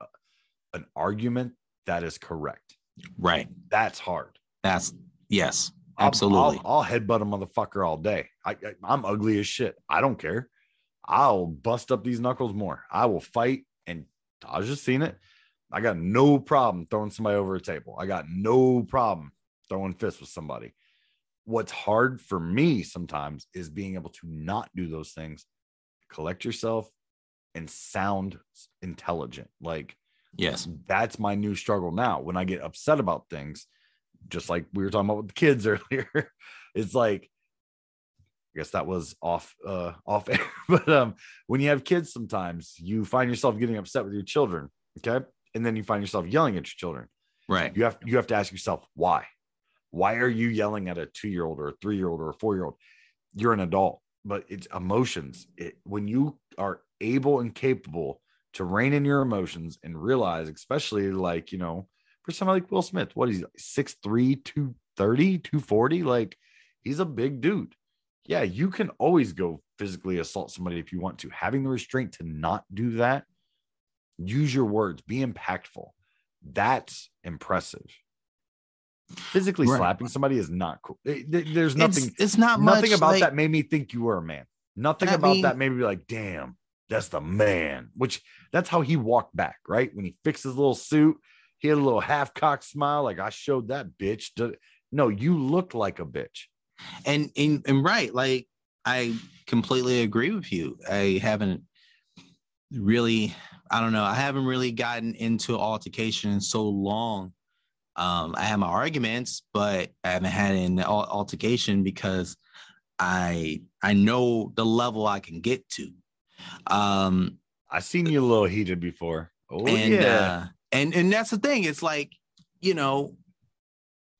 an argument that is correct. Right. That's hard. That's yes, I'll- absolutely. I'll, I'll headbutt a motherfucker all day. I, I I'm ugly as shit. I don't care. I'll bust up these knuckles more. I will fight. And was just seeing it. I got no problem throwing somebody over a table. I got no problem throwing fists with somebody. What's hard for me sometimes is being able to not do those things, collect yourself, and sound intelligent. Like yes. that's my new struggle now when i get upset about things just like we were talking about with the kids (laughs) earlier it's like i guess that was off uh off (laughs) air but um when you have kids sometimes you find yourself getting upset with your children okay? And then you find yourself yelling at your children. Right. you have you have to ask yourself why? Why are you yelling at a two-year-old or a three-year-old or a four-year-old? You're an adult. But it's emotions. It, when you are able and capable to rein in your emotions and realize especially like you know for somebody like will smith what is he 6'3 230 240 like he's a big dude yeah you can always go physically assault somebody if you want to. Having the restraint to not do that use your words be impactful. That's impressive. Physically Right. slapping somebody is not cool. There's nothing It's, it's not nothing much about like- that made me think you were a man. Nothing about mean- that made me be like damn that's the man which that's how he walked back right? When he fixed his little suit he had a little half-cocked smile like i showed that bitch. No you look like a bitch and, and and right like i completely agree with you. I haven't really i don't know i haven't really gotten into altercation in so long. Um i have my arguments but i haven't had an altercation because i i know the level i can get to. Um i seen you a little heated before. Oh and yeah. uh, and and that's the thing. It's like you know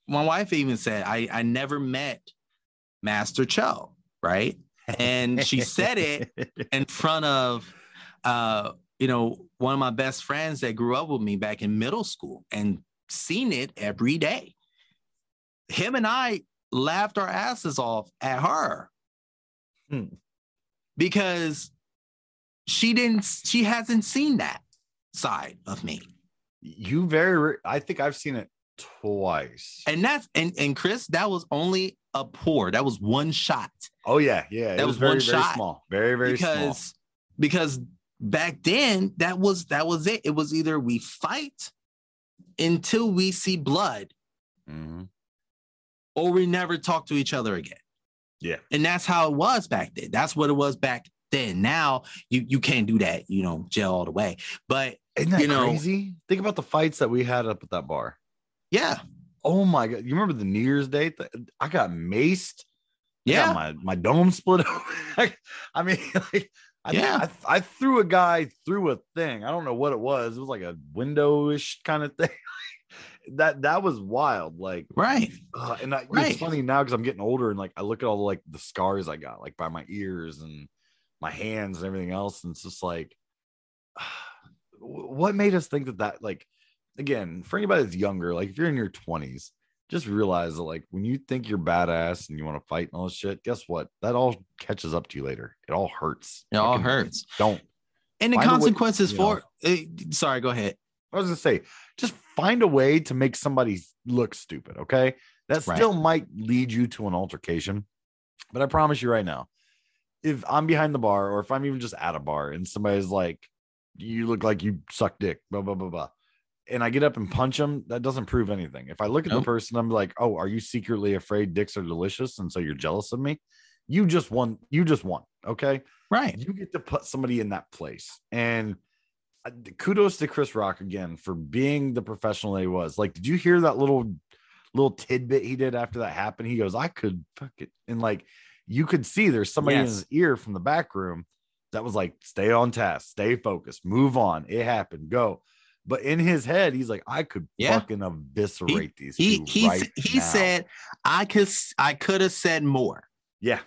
my wife even said i i never met master cho right? And she said it (laughs) in front of uh you know one of my best friends that grew up with me back in middle school and seen it every day. Him and i laughed our asses off at her. Hmm. because she didn't she hasn't seen that side of me. You very i think i've seen it twice. And that's and and chris that was only a pour. That was one shot. Oh yeah yeah it That was, was very one very shot. small. Very very small. because because back then that was that was it. It was either we fight until we see blood Mhm. or we never talk to each other again. Yeah. And that's how it was back then. That's what it was back then. Now you you can't do that you know jail all the way. But isn't that You know- crazy? Think about the fights that we had up at that bar yeah Oh my god! You remember the New Year's Day? th- I got maced. I got yeah my my dome split. (laughs) I mean, (laughs) like, I, Yeah. I, I threw a guy through a thing. I don't know what it was. It was like a window-ish kind of thing. (laughs) that that was wild. Like, right uh, and I, Right. it's funny now because I'm getting older and like I look at all the like the scars I got like by my ears and my hands and everything else, and it's just like, (sighs) what made us think that that like again for anybody that's younger, like if you're in your 20s, just realize that like when you think you're badass and you want to fight and all this shit, guess what? That all catches up to you later. It all hurts. it all hurts Don't. and the way- consequences you for eh, sorry go ahead I was gonna say, just find a way to make somebody look stupid. Okay, that Right. still might lead you to an altercation, but I promise you right now, if I'm behind the bar or if I'm even just at a bar and somebody's like, "You look like you suck dick," blah blah blah blah, and I get up and punch them, that doesn't prove anything. If I look at Nope. the person, I'm like, "Oh, are you secretly afraid dicks are delicious and so you're jealous of me?" You just won. You just won. Okay right you get to put somebody in that place and uh, kudos to chris rock again for being the professional that he was like did you hear that little little tidbit he did after that happened he goes i could fuck it and like you could see there's somebody in his ear from the back room that was like stay on task stay focused move on it happened go but in his head he's like i could Yeah. fucking eviscerate these he two he right he now. said i could i could have said more yeah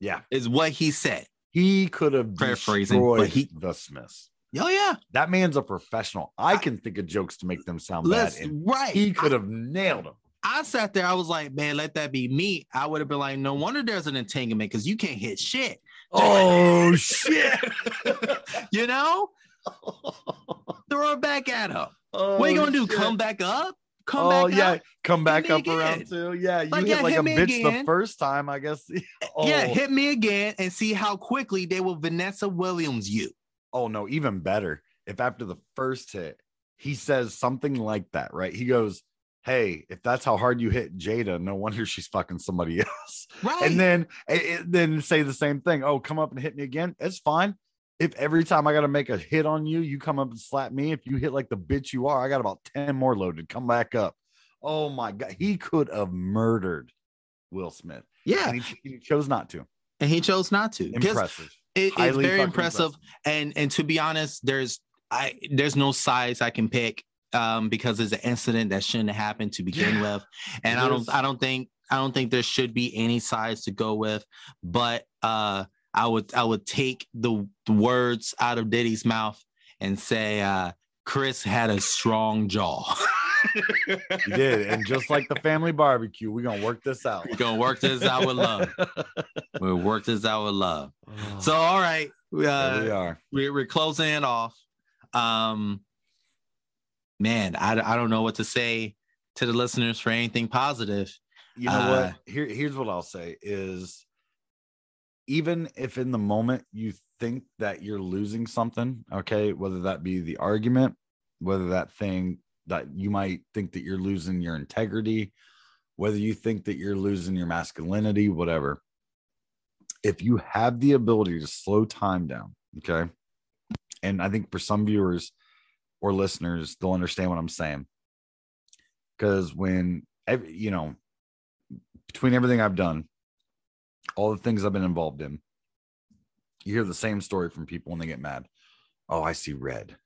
yeah is what he said he could have Paraphrasing, but destroyed he- the smiths Oh yeah. That man's a professional. I can think of jokes to make them sound bad. And right. he could have nailed them. I sat there. I was like, man, let that be me. I would have been like, no wonder there's an entanglement because you can't hit shit. Oh (laughs) shit! You know, (laughs) throw it back at her. oh, what are you gonna do? shit. Come back up? Come back oh back yeah, come back up around again. too. Yeah, you Like, hit yeah, like hit a bitch the first time, I guess. (laughs) oh, Yeah, hit me again and see how quickly they will Vanessa Williams you. oh no, even better. If after the first hit, he says something like that, right? He goes, Hey, if that's how hard you hit Jada, no wonder she's fucking somebody (laughs) else. Right. And then and then say the same thing. Oh, come up and hit me again. It's fine. If every time I got to make a hit on you, you come up and slap me. If you hit like the bitch you are, I got about 10 more loaded. Come back up. Oh my God. He could have murdered Will Smith. yeah. He, he chose not to. And he chose not to. Impressive. it- it's very fucking impressive. And and to be honest, there's I there's no size I can pick um because it's an incident that shouldn't have happened to begin Yeah. with. And It I don't is. I don't think I don't think there should be any size to go with, but uh I would I would take the, the words out of Diddy's mouth and say uh Chris had a strong jaw. You did. And just like the family barbecue, we're going to work this out. We're gonna work this out with love. We'll work this out with love. So so all right. Uh, we are. we're, we're closing it off. Um, man, I, I don't know what to say to the listeners for anything positive. You know uh, what? Here, here's what I'll say is even if in the moment you think that you're losing something, okay, whether that be the argument, whether that thing that you might think that you're losing your integrity, whether you think that you're losing your masculinity, whatever. If you have the ability to slow time down, okay, and I think for some viewers or listeners, they'll understand what I'm saying. Because when every, you know, between everything I've done, all the things I've been involved in, you hear the same story from people when they get mad. Oh, I see red.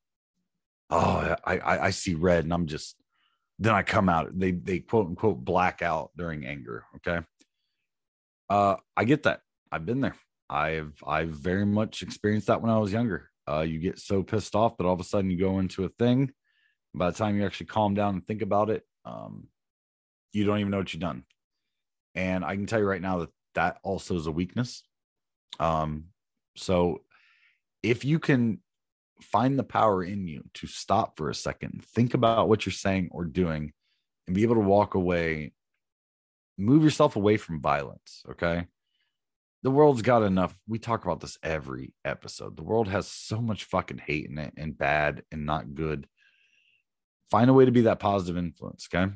Oh, I I, I see red, and I'm just then I come out. They they quote unquote black out during anger. Okay. Uh, I get that. I've been there. I've I've very much experienced that when I was younger. Uh, you get so pissed off that all of a sudden you go into a thing. By the time you actually calm down and think about it, um, you don't even know what you've done. And I can tell you right now that that also is a weakness. Um, so if you can find the power in you to stop for a second, think about what you're saying or doing, and be able to walk away, move yourself away from violence. Okay. The world's got enough. We talk about this every episode. The world has so much fucking hate in it and bad and not good. Find a way to be that positive influence. Okay.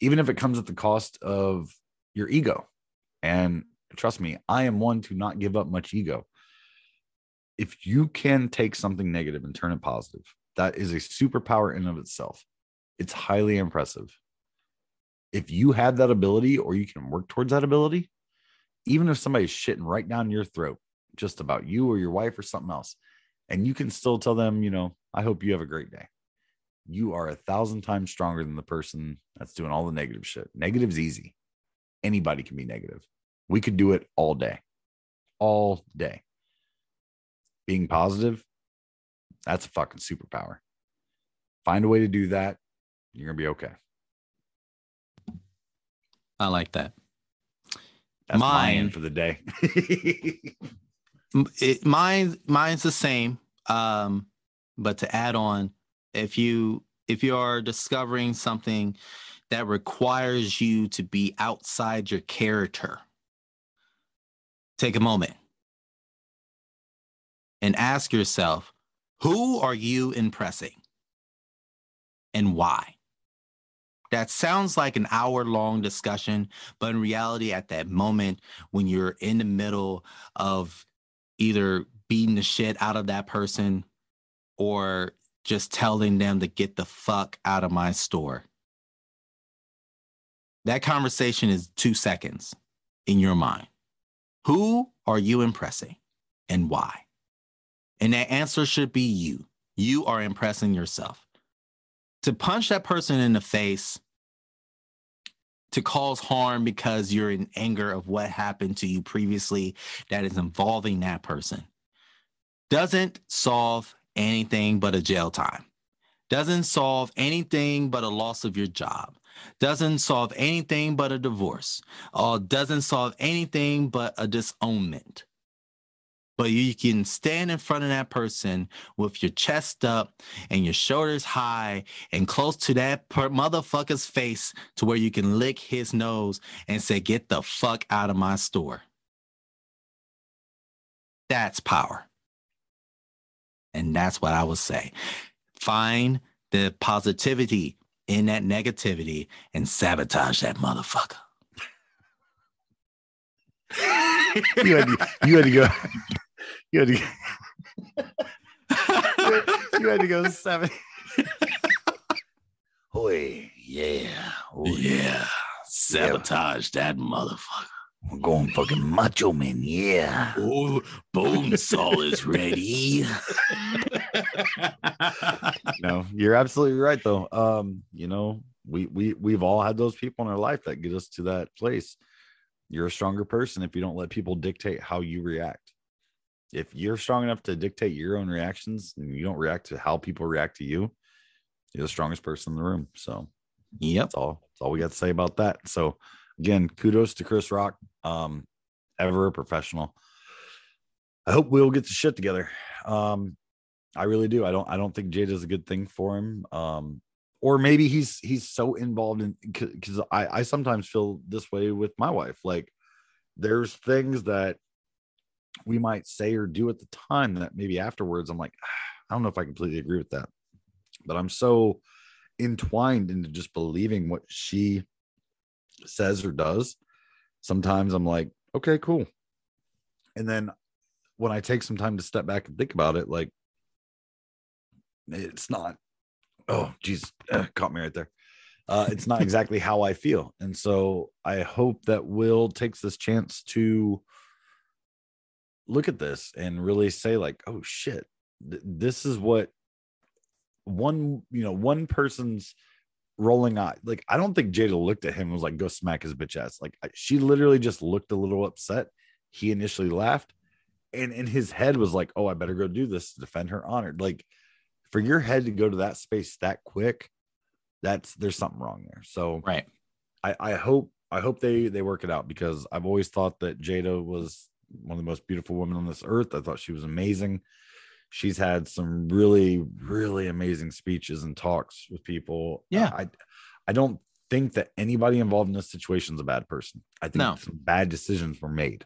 Even if it comes at the cost of your ego. And trust me, I am one to not give up much ego. If you can take something negative and turn it positive, that is a superpower in of itself. It's highly impressive. If you have that ability or you can work towards that ability, even if somebody's shitting right down your throat just about you or your wife or something else, and you can still tell them, you know, I hope you have a great day. You are a thousand times stronger than the person that's doing all the negative shit. Negative's easy. Anybody can be negative. We could do it all day, all day. Being positive, that's a fucking superpower. Find a way to do that. You're going to be okay. I like that. That's my Mine- for the day. It, mine, mine's the same. Um, but to add on, if you if you are discovering something that requires you to be outside your character, take a moment and ask yourself, who are you impressing and why? That sounds like an hour long discussion, but in reality, at that moment when you're in the middle of either beating the shit out of that person or just telling them to get the fuck out of my store. That conversation is two seconds in your mind. Who are you impressing and why? And that answer should be you. You are impressing yourself. To punch that person in the face, to cause harm because you're in anger of what happened to you previously that is involving that person, doesn't solve anything but a jail time. Doesn't solve anything but a loss of your job. Doesn't solve anything but a divorce. Or doesn't solve anything but a disownment. But you can stand in front of that person with your chest up and your shoulders high and close to that per- motherfucker's face to where you can lick his nose and say, Get the fuck out of my store. That's power. And that's what I would say. Find the positivity in that negativity and sabotage that motherfucker. You had to, you had to go. You had to. you had to go seven. (laughs) Oi, oh, yeah, oh, yeah. Sabotage that motherfucker. We're going fucking macho man, yeah. Oh, bone saw is ready. (laughs) no, you're absolutely right though. Um, you know, we we we've all had those people in our life that get us to that place. You're a stronger person if you don't let people dictate how you react. If you're strong enough to dictate your own reactions and you don't react to how people react to you, you're the strongest person in the room. So yep. that's all that's all we got to say about that. So again, kudos to Chris Rock. Um, ever a professional. I hope we'll get the shit together. Um, I really do. I don't. I don't think Jada is a good thing for him. Um, or maybe he's he's so involved in because I I sometimes feel this way with my wife. Like there's things that we might say or do at the time that maybe afterwards I'm like I don't know if I completely agree with that, but I'm so entwined into just believing what she says or does. Sometimes I'm like, okay, cool. And then when I take some time to step back and think about it, like it's not, oh, geez, uh, caught me right there. Uh, it's not (laughs) exactly how I feel. And so I hope that Will takes this chance to look at this and really say, like, oh shit, th- this is what one, you know, one person's rolling eye. Like, I don't think Jada looked at him and was like, go smack his bitch ass. Like, she literally just looked a little upset. He initially laughed and in his head was like, "Oh, I better go do this to defend her honor." Like for your head to go to that space that quick, that's there's something wrong there. So Right. I, I hope I hope they they work it out because I've always thought that Jada was one of the most beautiful women on this earth. I thought she was amazing. She's had some really really amazing speeches and talks with people. Uh, yeah. I I don't think that anybody involved in this situation is a bad person. I think No. some bad decisions were made.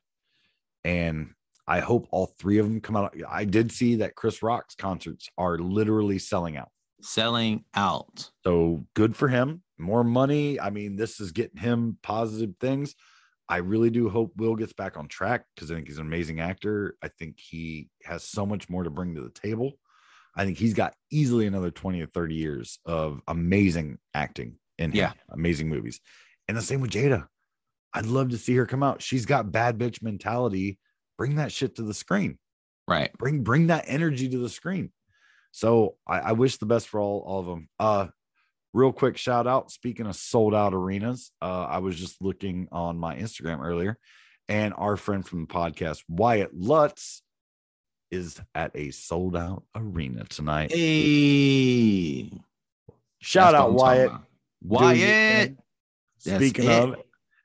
And I hope all three of them come out. I did see that Chris Rock's concerts are literally selling out. Selling out. So good for him. More money. I mean, this is getting him positive things. I really do hope Will gets back on track because I think he's an amazing actor. I think he has so much more to bring to the table. I think he's got easily another 20 or 30 years of amazing acting in him, Yeah. amazing movies. And the same with Jada. I'd love to see her come out. She's got bad bitch mentality. Bring that shit to the screen Right. bring bring that energy to the screen. So I, I wish the best for all, all of them. Uh real quick shout out. Speaking of sold out arenas, uh, I was just looking on my Instagram earlier, and our friend from the podcast, Wyatt Lutz, is at a sold out arena tonight. Hey. Shout That's out what I'm talking Wyatt. about. doing it, Wyatt. man. Speaking it. of,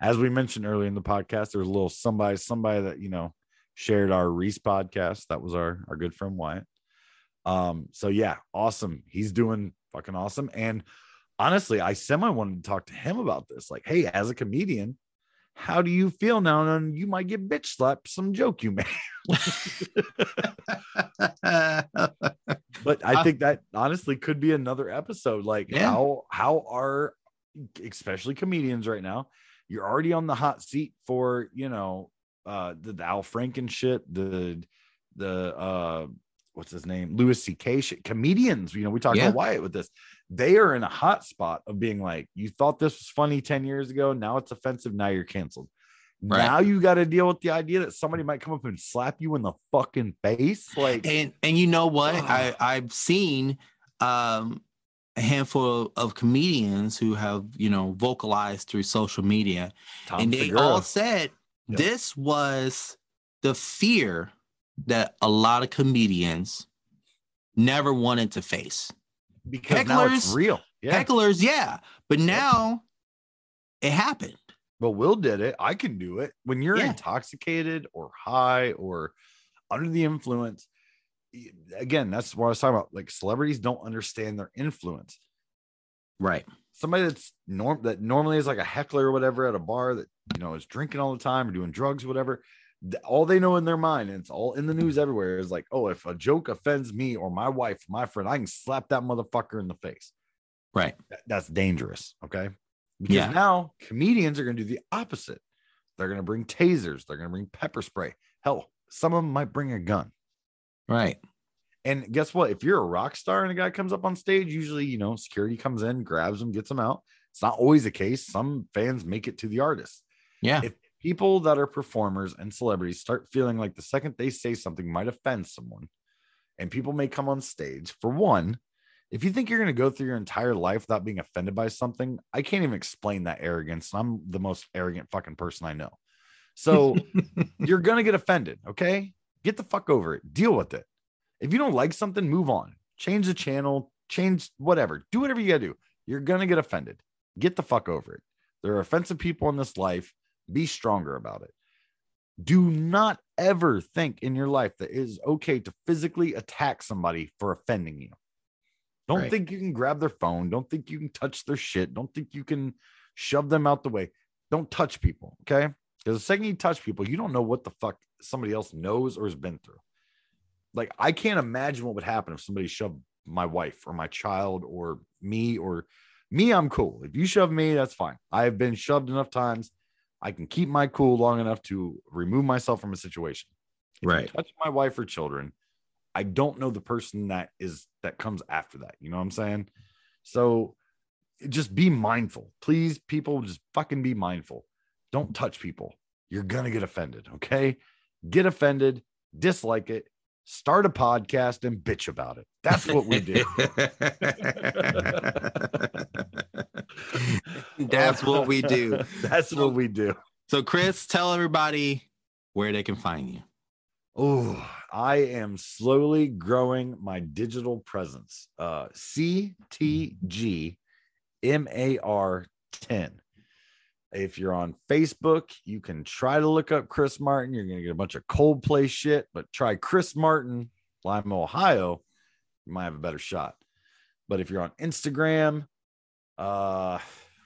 as we mentioned earlier in the podcast, there's a little somebody, somebody that you know shared our Reese podcast. That was our our good friend Wyatt. Um, so yeah, awesome. He's doing fucking awesome. And honestly, I semi wanted to talk to him about this. Like, hey, as a comedian, how do you feel now? And you might get bitch slapped some joke you made. (laughs) but I think that honestly could be another episode. Like Yeah. how how are especially comedians right now? You're already on the hot seat for you know uh the, the Al Franken shit, the the uh what's his name, Louis C.K. shit. Comedians, you know, we talked Yeah. about Wyatt with this. They are in a hot spot of being like, you thought this was funny 10 years ago, now it's offensive, now you're canceled. Right. Now you got to deal with the idea that somebody might come up and slap you in the fucking face. Like, and and you know what Ugh. i i've seen um a handful of comedians who have you know vocalized through social media Tom and they all said Yep. this was the fear that a lot of comedians never wanted to face. Because now it's Hecklers- real. Yeah. Hecklers, yeah. But now it happened. But Will did it. I can do it. When you're Yeah. intoxicated or high or under the influence, again, that's what I was talking about. Like celebrities don't understand their influence. Right. Somebody that's norm that normally is like a heckler or whatever at a bar that you know is drinking all the time or doing drugs, or whatever. All they know in their mind, and it's all in the news everywhere, is like, oh, if a joke offends me or my wife, my friend, I can slap that motherfucker in the face. Right. That- that's dangerous. Okay. Because Yeah. now comedians are going to do the opposite. They're going to bring tasers. They're going to bring pepper spray. Hell, some of them might bring a gun. Right. And guess what? If you're a rock star and a guy comes up on stage, usually, you know, security comes in, grabs him, gets him out. It's not always the case. Some fans make it to the artist. Yeah. If people that are performers and celebrities start feeling like the second they say something might offend someone, and people may come on stage, for one, if you think you're going to go through your entire life without being offended by something, I can't even explain that arrogance. I'm the most arrogant fucking person I know. So (laughs) you're going to get offended. Okay. Get the fuck over it. Deal with it. If you don't like something, move on. Change the channel, change whatever. Do whatever you got to do. You're going to get offended. Get the fuck over it. There are offensive people in this life. Be stronger about it. Do not ever think in your life that it is okay to physically attack somebody for offending you. Don't Right. think you can grab their phone. Don't think you can touch their shit. Don't think you can shove them out the way. Don't touch people. Okay. Because the second you touch people, you don't know what the fuck somebody else knows or has been through. Like, I can't imagine what would happen if somebody shoved my wife or my child or me or me. I'm cool. If you shove me, that's fine. I have been shoved enough times. I can keep my cool long enough to remove myself from a situation. If Right. touch my wife or children, I don't know the person that is that comes after that. You know what I'm saying? So just be mindful. Please, people, just fucking be mindful. Don't touch people. You're gonna get offended. Okay. Get offended, dislike it, start a podcast and bitch about it. That's what we do. (laughs) (laughs) (laughs) That's what we do. (laughs) That's what we do. So, Chris, tell everybody where they can find you. Oh, I am slowly growing my digital presence. Uh CTG MAR 10. If you're on Facebook, you can try to look up Chris Martin. You're going to get a bunch of Coldplay shit, but try Chris Martin, Lima, Ohio. You might have a better shot. But if you're on Instagram, uh,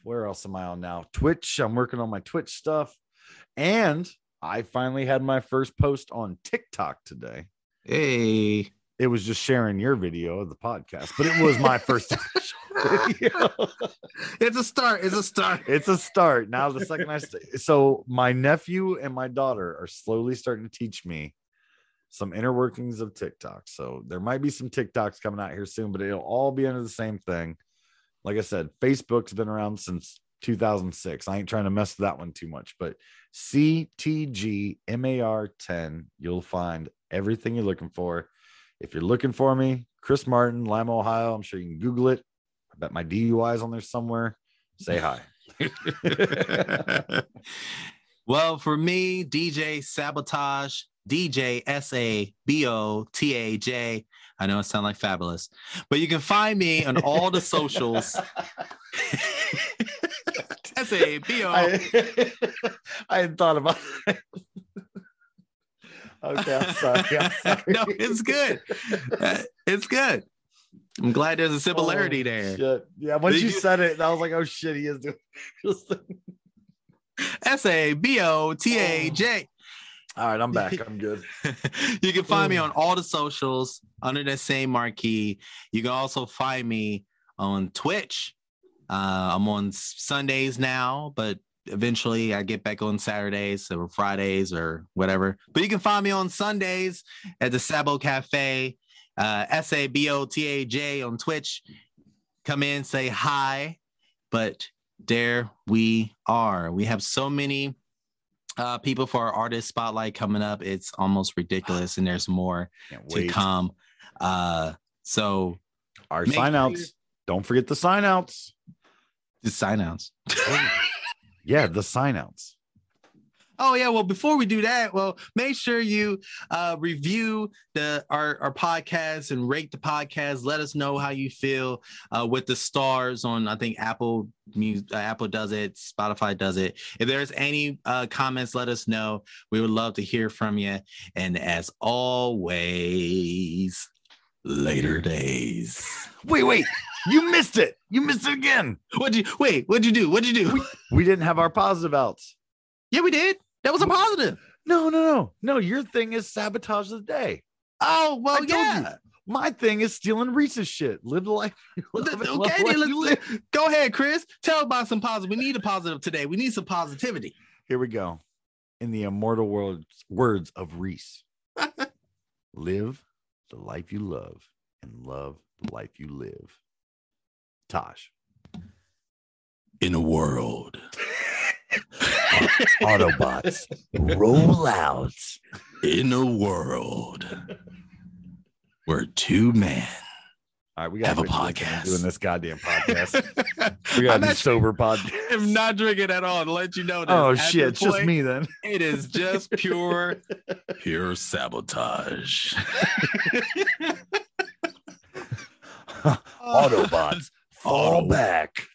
where else am I on now? Twitch. I'm working on my Twitch stuff. And I finally had my first post on TikTok today. Hey. It was just sharing your video of the podcast, but it was my first (laughs) video. It's a start. It's a start. It's a start. Now the second I st- so my nephew and my daughter are slowly starting to teach me some inner workings of TikTok. So there might be some TikToks coming out here soon, but it'll all be under the same thing. Like I said, Facebook's been around since 2006. I ain't trying to mess with that one too much, but CTG MAR 10, you'll find everything you're looking for. If you're looking for me, Chris Martin, Lima, Ohio, I'm sure you can Google it. I bet my DUI is on there somewhere. Say hi. (laughs) (laughs) well, for me, DJ Sabotaj, DJ S A B O T A J. I know it sounds like fabulous, but you can find me on all the socials. (laughs) S A B O. I, (laughs) I hadn't thought about it. (laughs) okay, I'm sorry. I'm sorry. no, it's good. Uh, It's good. I'm glad there's a similarity Oh, there. shit. Yeah, once you, you- said it, I was like, oh shit, he is doing. S A B O T A J. All right, I'm back. I'm (laughs) good. you can find me on all the socials under the same marquee. You can also find me on Twitch. Uh, I'm on Sundays now, but eventually I get back on Saturdays or Fridays or whatever. But you can find me on Sundays at the Sabo Cafe, uh, S A B O T A J on Twitch. Come in, say hi. But there we are. We have so many uh, people for our artist spotlight coming up. It's almost ridiculous, and there's more to come. Uh, so Our Make sign sure- outs. Don't forget the sign outs. the sign outs. (laughs) yeah, the sign outs. Oh yeah, well before we do that, well make sure you uh, review the our, our podcast and rate the podcast. Let us know how you feel uh, with the stars on I think Apple Music, uh, Apple does it, Spotify does it. If there's any uh, comments, let us know. We would love to hear from you. And as always, later days. Wait, wait. You missed it. You missed it again. What'd you wait? What'd you do? What'd you do? We didn't have our positive outs. yeah, we did. That was a positive. No, no, no. No, your thing is sabotage of the day. Oh well, I yeah. My thing is stealing Reese's shit. Live the life. you love Okay, the then life let's, live. go ahead, Chris. Tell about some positive. We need a positive today. We need some positivity. Here we go. In the immortal words, words of Reese (laughs) live the life you love and love the life you live. Tosh. In a world (laughs) Autobots roll out. in a world where two men All right, we got Have a podcast. doing this goddamn podcast. (laughs) We got I'm to not, sober podcast. (laughs) I'm not drinking at all to let you know that. Oh shit, this it's just me then. (laughs) It is just pure, pure sabotage. Autobots fall back.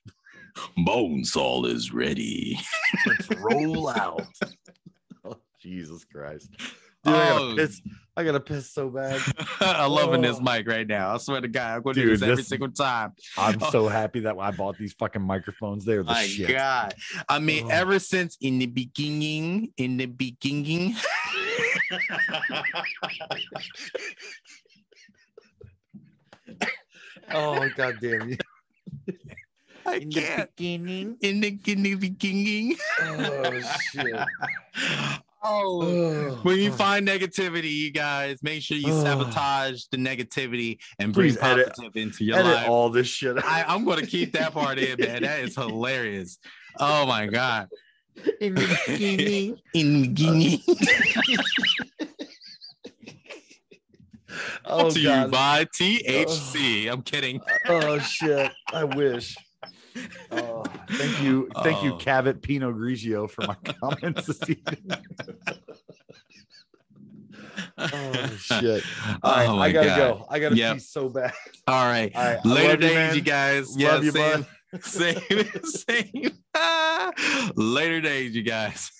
Bonesaw is ready. Let's roll out. (laughs) Oh, Jesus Christ. Dude, I Oh. gotta piss. I gotta piss so bad. (laughs) I'm loving this Oh. mic right now. I swear to God, I'm going to do Dude, this every this- single time. I'm Oh. so (laughs) happy that I bought these fucking microphones. They're the My shit. God. I mean, Oh. ever since in the beginning, in the beginning, Oh god damn you. I In the can't. beginning. In the, in the beginning. Oh shit. (laughs) oh. Oh, When you fuck. find negativity, you guys make sure you Oh. sabotage the negativity and bring Please edit- positive into your edit life. all this shit. I, I'm going to keep that part in, man. That is hilarious. Oh my God. in the beginning. (laughs) In the beginning. Oh (laughs) to you by THC. Oh. I'm kidding. Oh shit. I wish. Oh, thank you. Thank you, oh. Cavit Pinot Grigio, for my (laughs) comments this evening. (laughs) Oh shit. Oh, All right, Oh I gotta God. go. I gotta Yep. pee so bad. All right. All right. Later love you, days, you, guys. Love yeah, you, same, bud. same, (laughs) same. Later days, you guys.